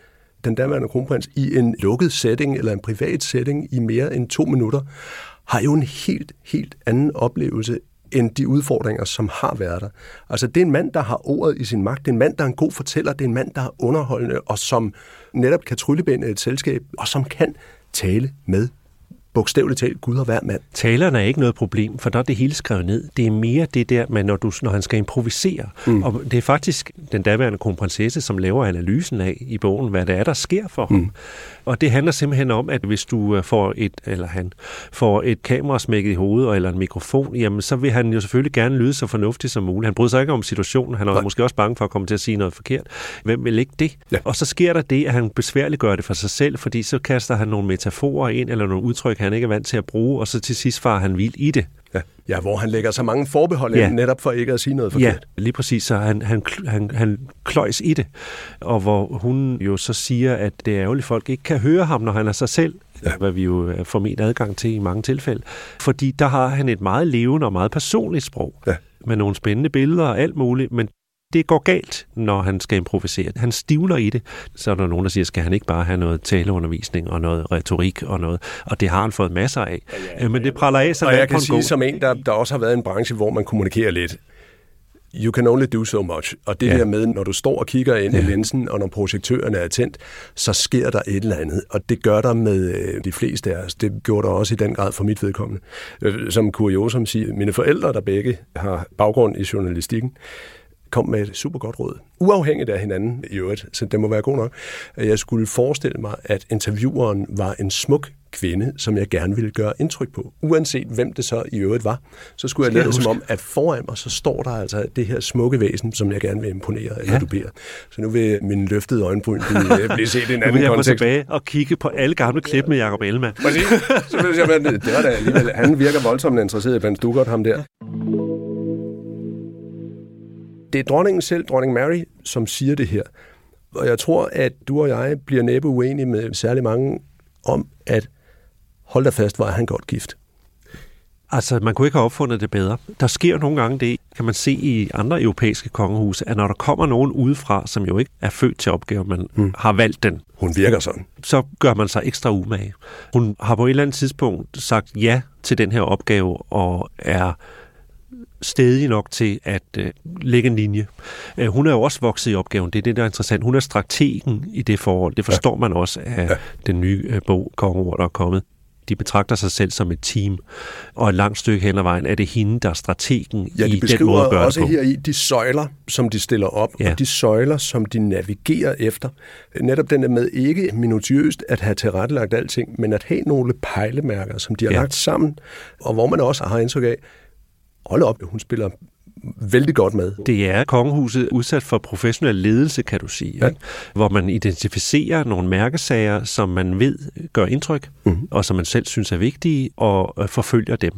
den daværende kronprins i en lukket setting eller en privat setting i mere end to minutter, har jo en helt, helt anden oplevelse end de udfordringer, som har været der. Altså, det er en mand, der har ordet i sin magt. Det er en mand, der er en god fortæller. Det er en mand, der er underholdende, og som netop kan tryllebinde et selskab, og som kan tale med bogstaveligt talt Gud og hver mand. Talerne er ikke noget problem, for der er det hele skrevet ned. Det er mere det der med, når, du, når han skal improvisere. Mm. Og det er faktisk den daværende kronprinsesse, som laver analysen af i bogen, hvad det er, der sker for mm. ham. Og det handler simpelthen om, at hvis du øh, får et, eller han får et kamera smækket i hovedet, eller en mikrofon, jamen så vil han jo selvfølgelig gerne lyde så fornuftigt som muligt. Han bryder sig ikke om situationen, han er Nej. måske også bange for at komme til at sige noget forkert. Hvem vil ikke det? Ja. Og så sker der det, at han besværliggør det for sig selv, fordi så kaster han nogle metaforer ind, eller nogle udtryk, han ikke er vant til at bruge, og så til sidst far han vild i det. Ja. ja, hvor han lægger så mange forbehold ja. netop for ikke at sige noget forkert. Ja, lige præcis, så han, han, han, han kløjs i det. Og hvor hun jo så siger, at det er ærgerligt, at folk ikke kan høre ham, når han er sig selv, ja. hvad vi jo får min adgang til i mange tilfælde. Fordi der har han et meget levende og meget personligt sprog. Ja. Med nogle spændende billeder og alt muligt, men det går galt, når han skal improvisere. Han stivler i det. Så er der nogen, der siger, skal han ikke bare have noget taleundervisning og noget retorik og noget. Og det har han fået masser af. Ja, ja, Men det praller af sig. Og jeg kan sige, god... som en, der, der også har været en branche, hvor man kommunikerer lidt, you can only do so much. Og det ja. der med, når du står og kigger ind ja. i linsen, og når projektøren er tændt, så sker der et eller andet. Og det gør der med øh, de fleste af os. Det gjorde der også i den grad for mit vedkommende. Øh, som kuriosum siger, mine forældre, der begge har baggrund i journalistikken, kom med et super godt råd. Uafhængigt af hinanden i øvrigt, så det må være god nok. Jeg skulle forestille mig, at intervieweren var en smuk kvinde, som jeg gerne ville gøre indtryk på. Uanset hvem det så i øvrigt var, så skulle jeg lade som om, at foran mig, så står der altså det her smukke væsen, som jeg gerne vil imponere eller ja. dubere. Så nu vil min løftede øjenbryn blive, øh, blive set i en anden kontekst. Nu vil jeg tilbage og kigge på alle gamle klip med Jacob Ellemann. Præcis. Så vil jeg, det var da alligevel, han virker voldsomt interesseret i Ben Stugert, ham der. Det er dronningen selv, dronning Mary, som siger det her. Og jeg tror, at du og jeg bliver næppe uenige med særlig mange om, at hold da fast, var han godt gift. Altså, man kunne ikke have opfundet det bedre. Der sker nogle gange det, kan man se i andre europæiske kongehuse, at når der kommer nogen udefra, som jo ikke er født til opgaven, men hmm. har valgt den. Hun virker sådan. Så gør man sig ekstra umage. Hun har på et eller andet tidspunkt sagt ja til den her opgave, og er stedig nok til at øh, lægge en linje. Øh, hun er jo også vokset i opgaven, det er det, der er interessant. Hun er strategen i det forhold. Det forstår ja. man også af ja. den nye øh, bog, Kongeord, der er kommet. De betragter sig selv som et team, og et langt stykke hen ad vejen er det hende, der er strategen ja, de i den måde at gøre også her i de søjler, som de stiller op, ja. og de søjler, som de navigerer efter. Netop den er med ikke minutiøst at have tilrettelagt alting, men at have nogle pejlemærker, som de har ja. lagt sammen, og hvor man også har indtryk af, hold op, hun spiller vældig godt med. Det er kongehuset udsat for professionel ledelse, kan du sige, ja. ikke? hvor man identificerer nogle mærkesager, som man ved gør indtryk, mm. og som man selv synes er vigtige, og øh, forfølger dem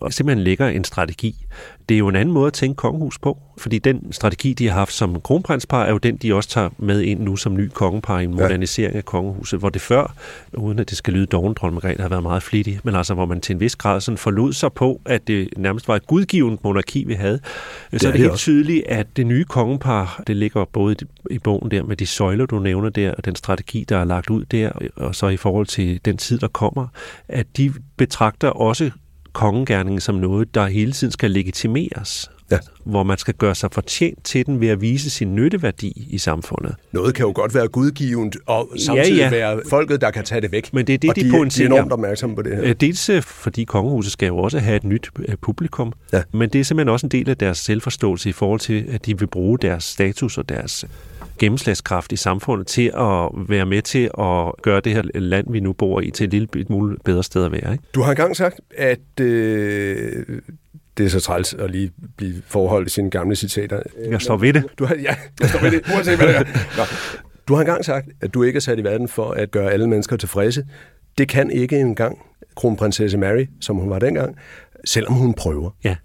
og simpelthen lægger en strategi. Det er jo en anden måde at tænke kongehus på, fordi den strategi, de har haft som kronprinspar, er jo den, de også tager med ind nu som ny kongepar i en modernisering ja. af kongehuset, hvor det før, uden at det skal lyde doven, dronning Margrethe har været meget flittig, men altså hvor man til en vis grad sådan forlod sig på, at det nærmest var et gudgivet monarki, vi havde. Så er det, det helt også. tydeligt, at det nye kongepar, det ligger både i bogen der med de søjler, du nævner der, og den strategi, der er lagt ud der, og så i forhold til den tid, der kommer, at de betragter også kongegærningen som noget, der hele tiden skal legitimeres. Ja. Hvor man skal gøre sig fortjent til den ved at vise sin nytteværdi i samfundet. Noget kan jo godt være gudgivende, og samtidig ja, ja. være folket, der kan tage det væk. Men det er det, og de, de, de er enormt opmærksomme på det her. Øh, dels øh, fordi kongehuset skal jo også have et nyt øh, publikum, ja. men det er simpelthen også en del af deres selvforståelse i forhold til, at de vil bruge deres status og deres gennemslagskraft i samfundet til at være med til at gøre det her land, vi nu bor i, til et lille smule bedre sted at være. Ikke? Du har engang sagt, at øh, det er så træls at lige blive forholdt i sine gamle citater. Jeg står ved det. Du har, ja, jeg står ved det, uanset hvad det er. Nå. Du har engang sagt, at du ikke er sat i verden for at gøre alle mennesker tilfredse. Det kan ikke engang kronprinsesse Mary, som hun var dengang, selvom hun prøver. Ja.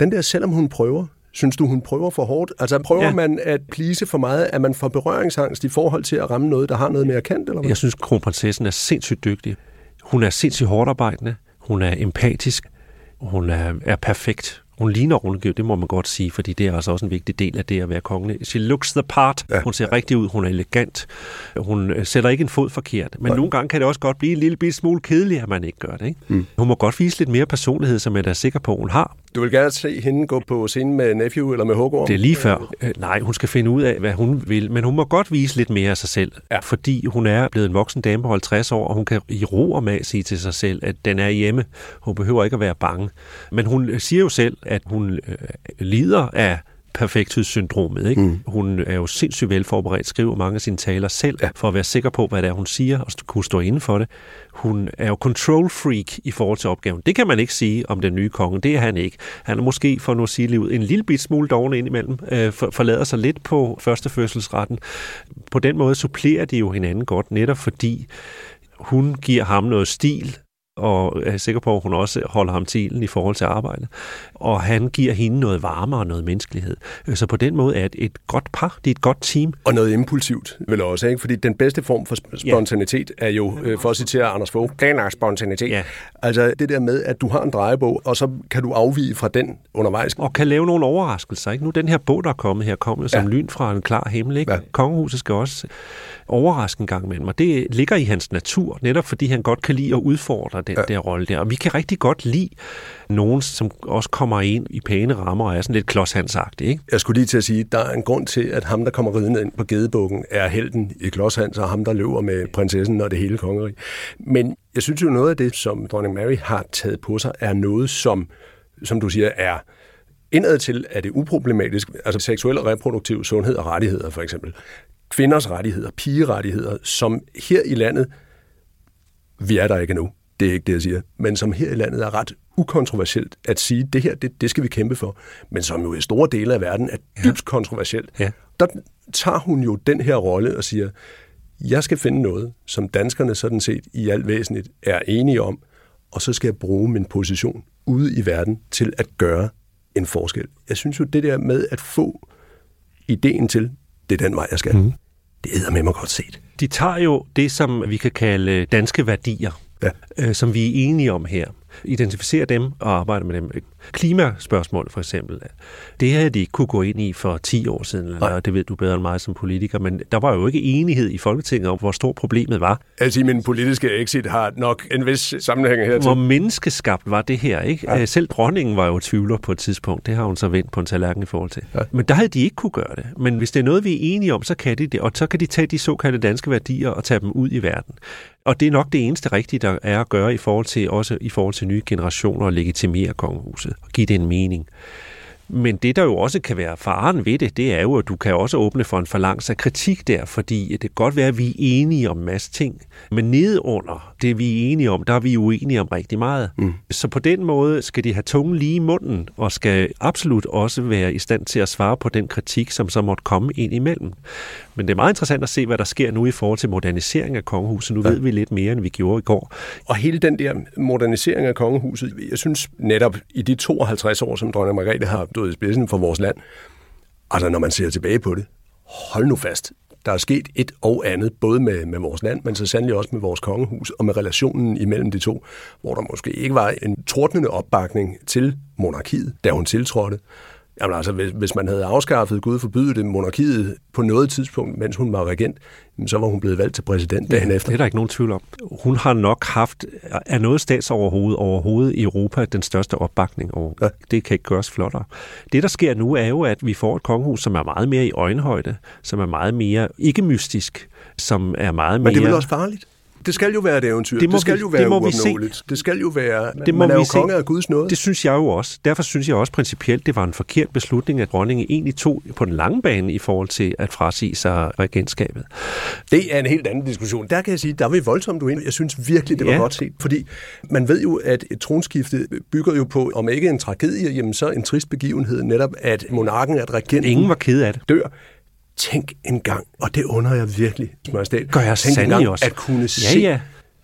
Den der, selvom hun prøver, Synes du, hun prøver for hårdt? Altså prøver ja. man at plise for meget? Er man for berøringsangst i forhold til at ramme noget, der har noget mere kendt? Eller hvad? Jeg synes, kronprinsessen er sindssygt dygtig. Hun er sindssygt hårdt arbejdende. Hun er empatisk. Hun er, er perfekt. Hun ligner ovenikøbet, det må man godt sige, fordi det er altså også en vigtig del af det at være kongelig. She looks the part. Ja. Hun ser rigtig ud, hun er elegant. Hun øh, sætter ikke en fod forkert. Men ja. nogle gange kan det også godt blive en lille smule kedeligt, at man ikke gør det. Ikke? Mm. Hun må godt vise lidt mere personlighed, som jeg er sikker på, hun har. Du vil gerne se hende gå på scenen med Nephew eller med Hågård? Det er lige før. Øh, nej, hun skal finde ud af, hvad hun vil, men hun må godt vise lidt mere af sig selv, ja. fordi hun er blevet en voksen dame på 50 år, og hun kan i ro og mag sige til sig selv, at den er hjemme. Hun behøver ikke at være bange. Men hun siger jo selv, at hun øh, lider af perfekthedssyndromet. Ikke? Mm. Hun er jo sindssygt velforberedt, skriver mange af sine taler selv, ja. for at være sikker på, hvad det er, hun siger, og kunne stå inden for det. Hun er jo control freak i forhold til opgaven. Det kan man ikke sige om den nye konge. Det er han ikke. Han er måske, for nu at sige livet, en lille bit smule doven indimellem, øh, for, forlader sig lidt på førstefødselsretten. På den måde supplerer de jo hinanden godt, netop fordi hun giver ham noget stil, og er sikker på, at hun også holder ham til i forhold til arbejde. Og han giver hende noget varme og noget menneskelighed. Så på den måde er det et godt par, det er et godt team. Og noget impulsivt vel også, ikke? fordi den bedste form for spontanitet ja. er jo, øh, for at citere Anders Fogh, planlagt spontanitet. Ja. Altså det der med, at du har en drejebog, og så kan du afvige fra den undervejs. Og kan lave nogle overraskelser. Ikke? Nu den her bog, der er kommet her, kommer som ja. lyn fra en klar himmel. Ikke? Ja. Kongehuset skal også overraske en gang imellem, og det ligger i hans natur, netop fordi han godt kan lide at udfordre den ja. der rolle der. Og vi kan rigtig godt lide nogen, som også kommer ind i pæne rammer og er sådan lidt klodshandsagtige. Ikke? Jeg skulle lige til at sige, at der er en grund til, at ham, der kommer ridende ind på gedebukken, er helten i klodshans, og ham, der løber med prinsessen og det hele kongerige. Men jeg synes jo, noget af det, som dronning Mary har taget på sig, er noget, som, som du siger, er indad til er det uproblematisk, altså seksuel og reproduktiv sundhed og rettigheder for eksempel kvinders rettigheder, pigerettigheder, som her i landet, vi er der ikke nu, det er ikke det, jeg siger, men som her i landet er ret ukontroversielt at sige, det her, det, det skal vi kæmpe for, men som jo i store dele af verden er dybt ja. kontroversielt. Ja. Der tager hun jo den her rolle og siger, jeg skal finde noget, som danskerne sådan set i alt væsentligt er enige om, og så skal jeg bruge min position ude i verden til at gøre en forskel. Jeg synes jo, det der med at få ideen til, det er den vej, jeg skal. Mm. Det æder med mig godt set. De tager jo det, som vi kan kalde danske værdier, ja. øh, som vi er enige om her identificere dem og arbejde med dem. Klimaspørgsmål for eksempel, det havde de ikke kunne gå ind i for 10 år siden, eller det ved du bedre end mig som politiker, men der var jo ikke enighed i Folketinget om, hvor stort problemet var. Altså min politiske exit har nok en vis sammenhæng her Hvor menneskeskabt var det her, ikke? Ja. Selv dronningen var jo tvivler på et tidspunkt, det har hun så vendt på en tallerken i forhold til. Ja. Men der havde de ikke kunne gøre det. Men hvis det er noget, vi er enige om, så kan de det, og så kan de tage de såkaldte danske værdier og tage dem ud i verden. Og det er nok det eneste rigtige, der er at gøre i forhold til, også i forhold til nye generationer og legitimere kongehuset og give det en mening. Men det, der jo også kan være faren ved det, det er jo, at du kan også åbne for en forlangst af kritik der, fordi det kan godt være, at vi er enige om en masse ting, men nedunder det, vi er enige om, der er vi uenige om rigtig meget. Mm. Så på den måde skal de have tungen lige i munden, og skal absolut også være i stand til at svare på den kritik, som så måtte komme ind imellem. Men det er meget interessant at se, hvad der sker nu i forhold til modernisering af kongehuset. Nu ja. ved vi lidt mere, end vi gjorde i går. Og hele den der modernisering af kongehuset, jeg synes netop i de 52 år, som dronning Margrethe har stået i spidsen for vores land, altså når man ser tilbage på det, hold nu fast, der er sket et og andet, både med, med vores land, men så sandelig også med vores kongehus og med relationen imellem de to, hvor der måske ikke var en tordnende opbakning til monarkiet, da hun tiltrådte. Jamen altså, hvis, hvis man havde afskaffet, Gud forbyde det, monarkiet på noget tidspunkt, mens hun var regent, så var hun blevet valgt til præsident dagen efter. Det er der ikke nogen tvivl om. Hun har nok haft, er noget statsoverhovedet overhovedet i Europa, den største opbakning. Og ja. Det kan ikke gøres flottere. Det, der sker nu, er jo, at vi får et kongehus, som er meget mere i øjenhøjde, som er meget mere ikke mystisk, som er meget mere... Men det er vel også farligt? Det skal jo være et eventyr. Det, må det skal vi, jo være det må vi se. Det skal jo være, det må man er jo konge af Guds nåde. Det synes jeg jo også. Derfor synes jeg også principielt, det var en forkert beslutning, at dronningen egentlig tog på den lange bane i forhold til at frasige sig regentskabet. Det er en helt anden diskussion. Der kan jeg sige, der var vi voldsomt uenige. Jeg synes virkelig, det var ja. godt set. Fordi man ved jo, at et tronskifte bygger jo på, om ikke en tragedie, jamen så en trist begivenhed, netop at monarken, at regenten Ingen var ked af det. dør tænk en gang, og det under jeg virkelig, Gør jeg tænk en gang, også. at kunne ja, se ja.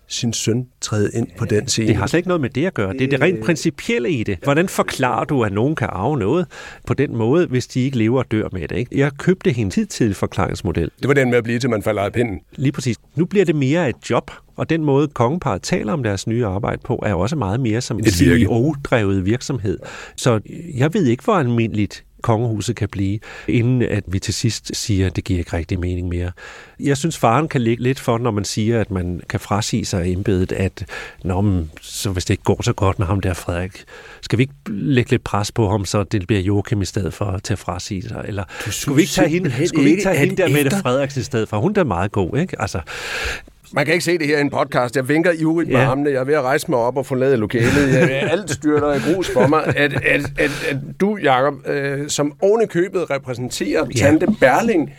sin søn træde ind på den scene. Det har slet ikke noget med det at gøre. Det er det rent principielle i det. Hvordan forklarer du, at nogen kan arve noget på den måde, hvis de ikke lever og dør med det? Ikke? Jeg købte hendes hidtidige forklaringsmodel. Det var den med at blive til, man falder af pinden. Lige præcis. Nu bliver det mere et job, og den måde, kongeparet taler om deres nye arbejde på, er også meget mere som en CEO-drevet virksomhed. Så jeg ved ikke, hvor almindeligt kongehuset kan blive, inden at vi til sidst siger, at det giver ikke rigtig mening mere. Jeg synes, faren kan ligge lidt for, når man siger, at man kan frasige sig embedet, at Nå, men, så hvis det ikke går så godt med ham der, Frederik, skal vi ikke lægge lidt pres på ham, så det bliver Joachim i stedet for til at frasige sig? Eller skulle vi ikke tage hende, skulle vi ikke tage hende der med det Frederik i stedet for? Hun er meget god, ikke? Altså, man kan ikke se det her i en podcast. Jeg vinker ivrigt ja. med armene. Jeg er ved at rejse mig op og forlade lokalet. Jeg, alt styrter i grus for mig. At, at, at, at du, Jacob, øh, som oven købet repræsenterer ja. Tante Berling,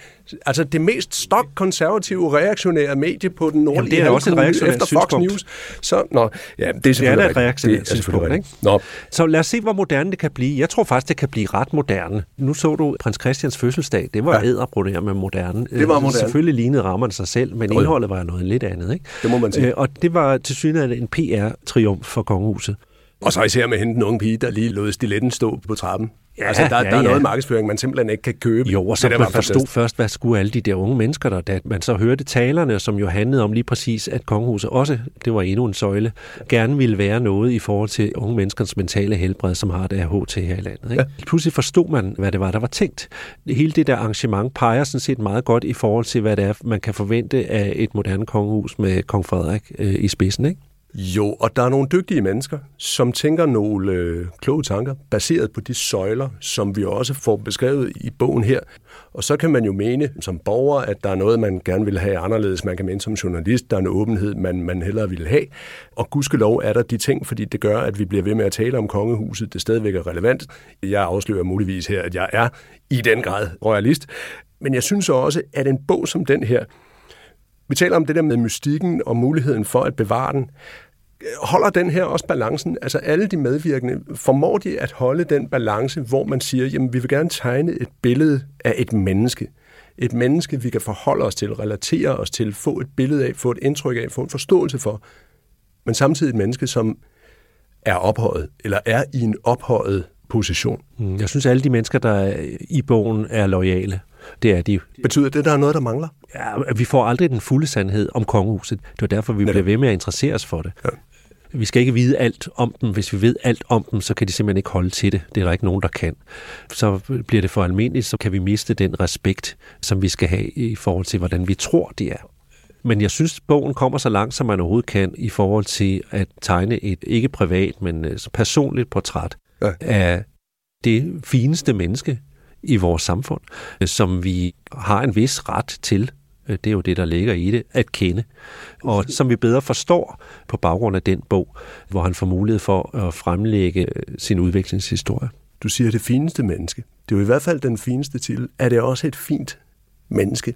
altså det mest stokkonservative reaktionære medie på den nordlige Jamen, det er også et reaktionært efter Fox News. Så, nå, ja, det er selvfølgelig det er et reaktionært synspunkt. Ikke? Nå. Så lad os se, hvor moderne det kan blive. Jeg tror faktisk, det kan blive ret moderne. Nu så du prins Christians fødselsdag. Det var ja. æderbrud her med moderne. Det var moderne. Selvfølgelig lignede rammerne sig selv, men indholdet var noget lidt andet. Ikke? Det må man sige. Øh, og det var til synligheden en PR-triumf for kongehuset. Og så især med hende den unge pige, der lige lod stiletten stå på trappen. Ja, altså, der, ja, der er noget markedsføring, man simpelthen ikke kan købe. Jo, og så det, man forstod først, hvad skulle alle de der unge mennesker der, da man så hørte talerne, som jo handlede om lige præcis, at kongehuset også, det var endnu en søjle, gerne ville være noget i forhold til unge menneskers mentale helbred, som har det HT her i landet. Ikke? Ja. Pludselig forstod man, hvad det var, der var tænkt. Hele det der arrangement peger sådan set meget godt i forhold til, hvad det er, man kan forvente af et moderne kongehus med kong Frederik øh, i spidsen. Ikke? Jo, og der er nogle dygtige mennesker, som tænker nogle øh, kloge tanker, baseret på de søjler, som vi også får beskrevet i bogen her. Og så kan man jo mene som borger, at der er noget, man gerne vil have anderledes. Man kan mene som journalist, der er en åbenhed, man, man hellere vil have. Og gudskelov er der de ting, fordi det gør, at vi bliver ved med at tale om kongehuset. Det stadigvæk er relevant. Jeg afslører muligvis her, at jeg er i den grad royalist. Men jeg synes også, at en bog som den her, vi taler om det der med mystikken og muligheden for at bevare den holder den her også balancen? Altså alle de medvirkende, formår de at holde den balance, hvor man siger, jamen vi vil gerne tegne et billede af et menneske. Et menneske, vi kan forholde os til, relatere os til, få et billede af, få et indtryk af, få en forståelse for. Men samtidig et menneske, som er ophøjet, eller er i en ophøjet position. Mm, jeg synes, alle de mennesker, der er i bogen, er lojale. Det er de. Betyder det, at der er noget, der mangler? Ja, vi får aldrig den fulde sandhed om kongehuset. Det er derfor, vi bliver ved med at interessere os for det. Ja vi skal ikke vide alt om dem. Hvis vi ved alt om dem, så kan de simpelthen ikke holde til det. Det er der ikke nogen, der kan. Så bliver det for almindeligt, så kan vi miste den respekt, som vi skal have i forhold til, hvordan vi tror, de er. Men jeg synes, bogen kommer så langt, som man overhovedet kan, i forhold til at tegne et ikke privat, men øh, personligt portræt ja. af det fineste menneske i vores samfund, som vi har en vis ret til det er jo det, der ligger i det, at kende. Og som vi bedre forstår på baggrund af den bog, hvor han får mulighed for at fremlægge øh, sin udviklingshistorie. Du siger det fineste menneske. Det er jo i hvert fald den fineste til. Er det også et fint menneske?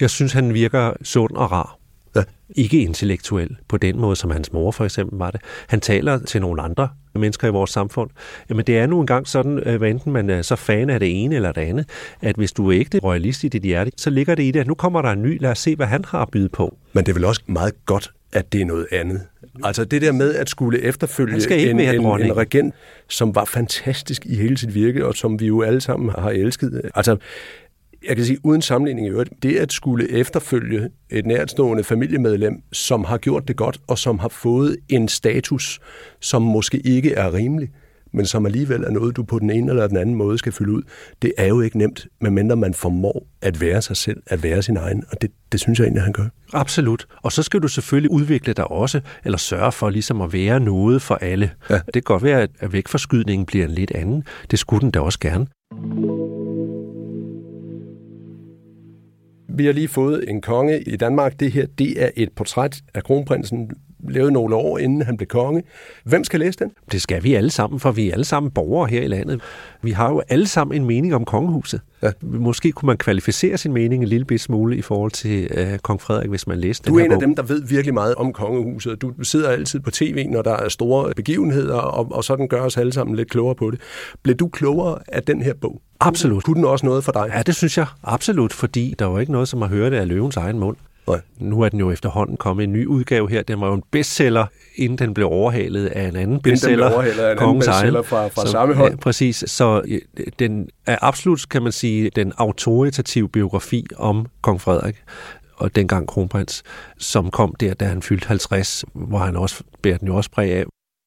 Jeg synes, han virker sund og rar. Ja. Ikke intellektuel på den måde, som hans mor for eksempel var det. Han taler til nogle andre mennesker i vores samfund. Jamen det er nu engang sådan, øh, hvad enten man er så fan af det ene eller det andet, at hvis du er ægte royalist i dit hjerte, så ligger det i det, at nu kommer der en ny, lad os se, hvad han har at byde på. Men det er vel også meget godt, at det er noget andet. Altså det der med at skulle efterfølge en, en, en regent, som var fantastisk i hele sit virke, og som vi jo alle sammen har elsket. Altså jeg kan sige uden sammenligning i øvrigt, det at skulle efterfølge et nærtstående familiemedlem, som har gjort det godt, og som har fået en status, som måske ikke er rimelig, men som alligevel er noget, du på den ene eller den anden måde skal fylde ud, det er jo ikke nemt, medmindre man formår at være sig selv, at være sin egen, og det, det synes jeg egentlig, han gør. Absolut. Og så skal du selvfølgelig udvikle dig også, eller sørge for ligesom at være noget for alle. Ja. Det kan godt være, at vægtforskydningen bliver en lidt anden. Det skulle den da også gerne. Vi har lige fået en konge i Danmark. Det her, det er et portræt af kronprinsen, lavet nogle år, inden han blev konge. Hvem skal læse den? Det skal vi alle sammen, for vi er alle sammen borgere her i landet. Vi har jo alle sammen en mening om kongehuset. Ja. Måske kunne man kvalificere sin mening en lille smule i forhold til uh, kong Frederik, hvis man læste den Du er en af dem, der ved virkelig meget om kongehuset. Du sidder altid på tv, når der er store begivenheder, og, og sådan gør os alle sammen lidt klogere på det. Blev du klogere af den her bog? Absolut. Kunne den også noget for dig? Ja, det synes jeg absolut, fordi der var ikke noget som at høre det af løvens egen mund. Nej. Nu er den jo efterhånden kommet en ny udgave her. Den var jo en bestseller, inden den blev overhalet af en anden bestseller. Inden den blev af en anden bestseller fra, fra så, samme hold. Ja, præcis. Så den er absolut, kan man sige, den autoritative biografi om kong Frederik og dengang kronprins, som kom der, da han fyldte 50, hvor han også bærer den jo også præg af,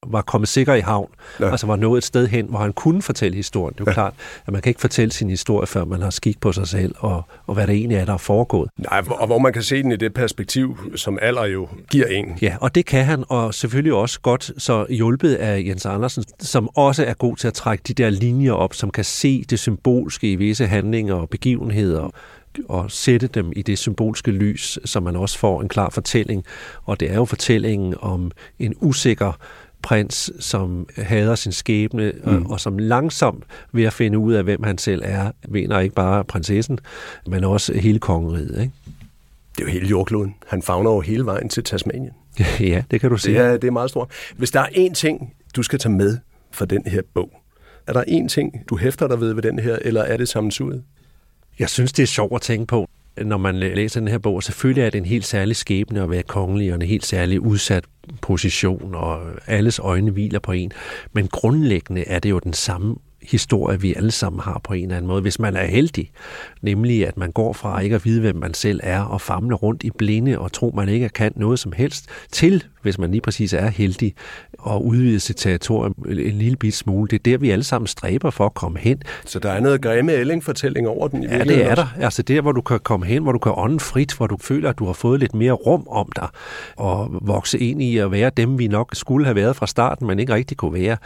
var kommet sikker i havn, ja. altså var nået et sted hen, hvor han kunne fortælle historien. Det er jo ja. klart, at man kan ikke fortælle sin historie, før man har skik på sig selv, og, og hvad der egentlig er, der er foregået. Nej, og hvor man kan se den i det perspektiv, som alder jo giver en. Ja, og det kan han, og selvfølgelig også godt så hjulpet af Jens Andersen, som også er god til at trække de der linjer op, som kan se det symbolske i visse handlinger og begivenheder, og sætte dem i det symbolske lys, så man også får en klar fortælling. Og det er jo fortællingen om en usikker prins, som hader sin skæbne, mm. og, og som langsomt ved at finde ud af, hvem han selv er, vinder ikke bare prinsessen, men også hele kongeriget. Ikke? Det er jo hele jordkloden. Han fagner jo hele vejen til Tasmanien. ja, det kan du sige. Det er, det er meget stort. Hvis der er én ting, du skal tage med for den her bog, er der én ting, du hæfter dig ved ved den her, eller er det sammensuriet? Jeg synes, det er sjovt at tænke på, når man læser den her bog. Selvfølgelig er det en helt særlig skæbne at være kongelig, og en helt særlig udsat position, og alles øjne hviler på en. Men grundlæggende er det jo den samme historie, vi alle sammen har på en eller anden måde, hvis man er heldig. Nemlig, at man går fra ikke at vide, hvem man selv er, og famler rundt i blinde og tro, man ikke kan noget som helst, til, hvis man lige præcis er heldig, og udvide sit territorium en lille bit smule. Det er der, vi alle sammen stræber for at komme hen. Så der er noget grimme ælling-fortælling over den i Ja, det er der. Altså der, hvor du kan komme hen, hvor du kan ånde frit, hvor du føler, at du har fået lidt mere rum om dig, og vokse ind i at være dem, vi nok skulle have været fra starten, men ikke rigtig kunne være.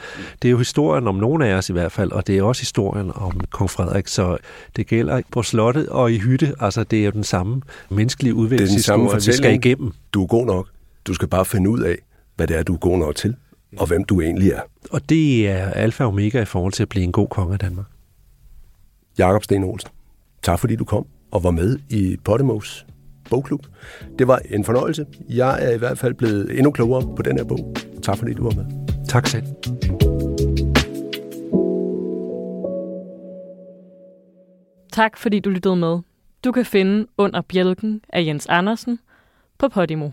Det er jo historien om nogen af os i hvert fald, og det er også historien om kong Frederik, så det gælder på slottet og i hytte. Altså det er jo den samme menneskelige udviklingshistorie, vi skal igennem. Du er god nok. Du skal bare finde ud af, hvad det er, du er god nok til, og hvem du egentlig er. Og det er alfa og omega i forhold til at blive en god konge af Danmark. Jakob Sten Olsen, tak fordi du kom og var med i Podemos bogklub. Det var en fornøjelse. Jeg er i hvert fald blevet endnu klogere på den her bog. Tak fordi du var med. Tak selv. Tak fordi du lyttede med. Du kan finde Under Bjælken af Jens Andersen på Podimo.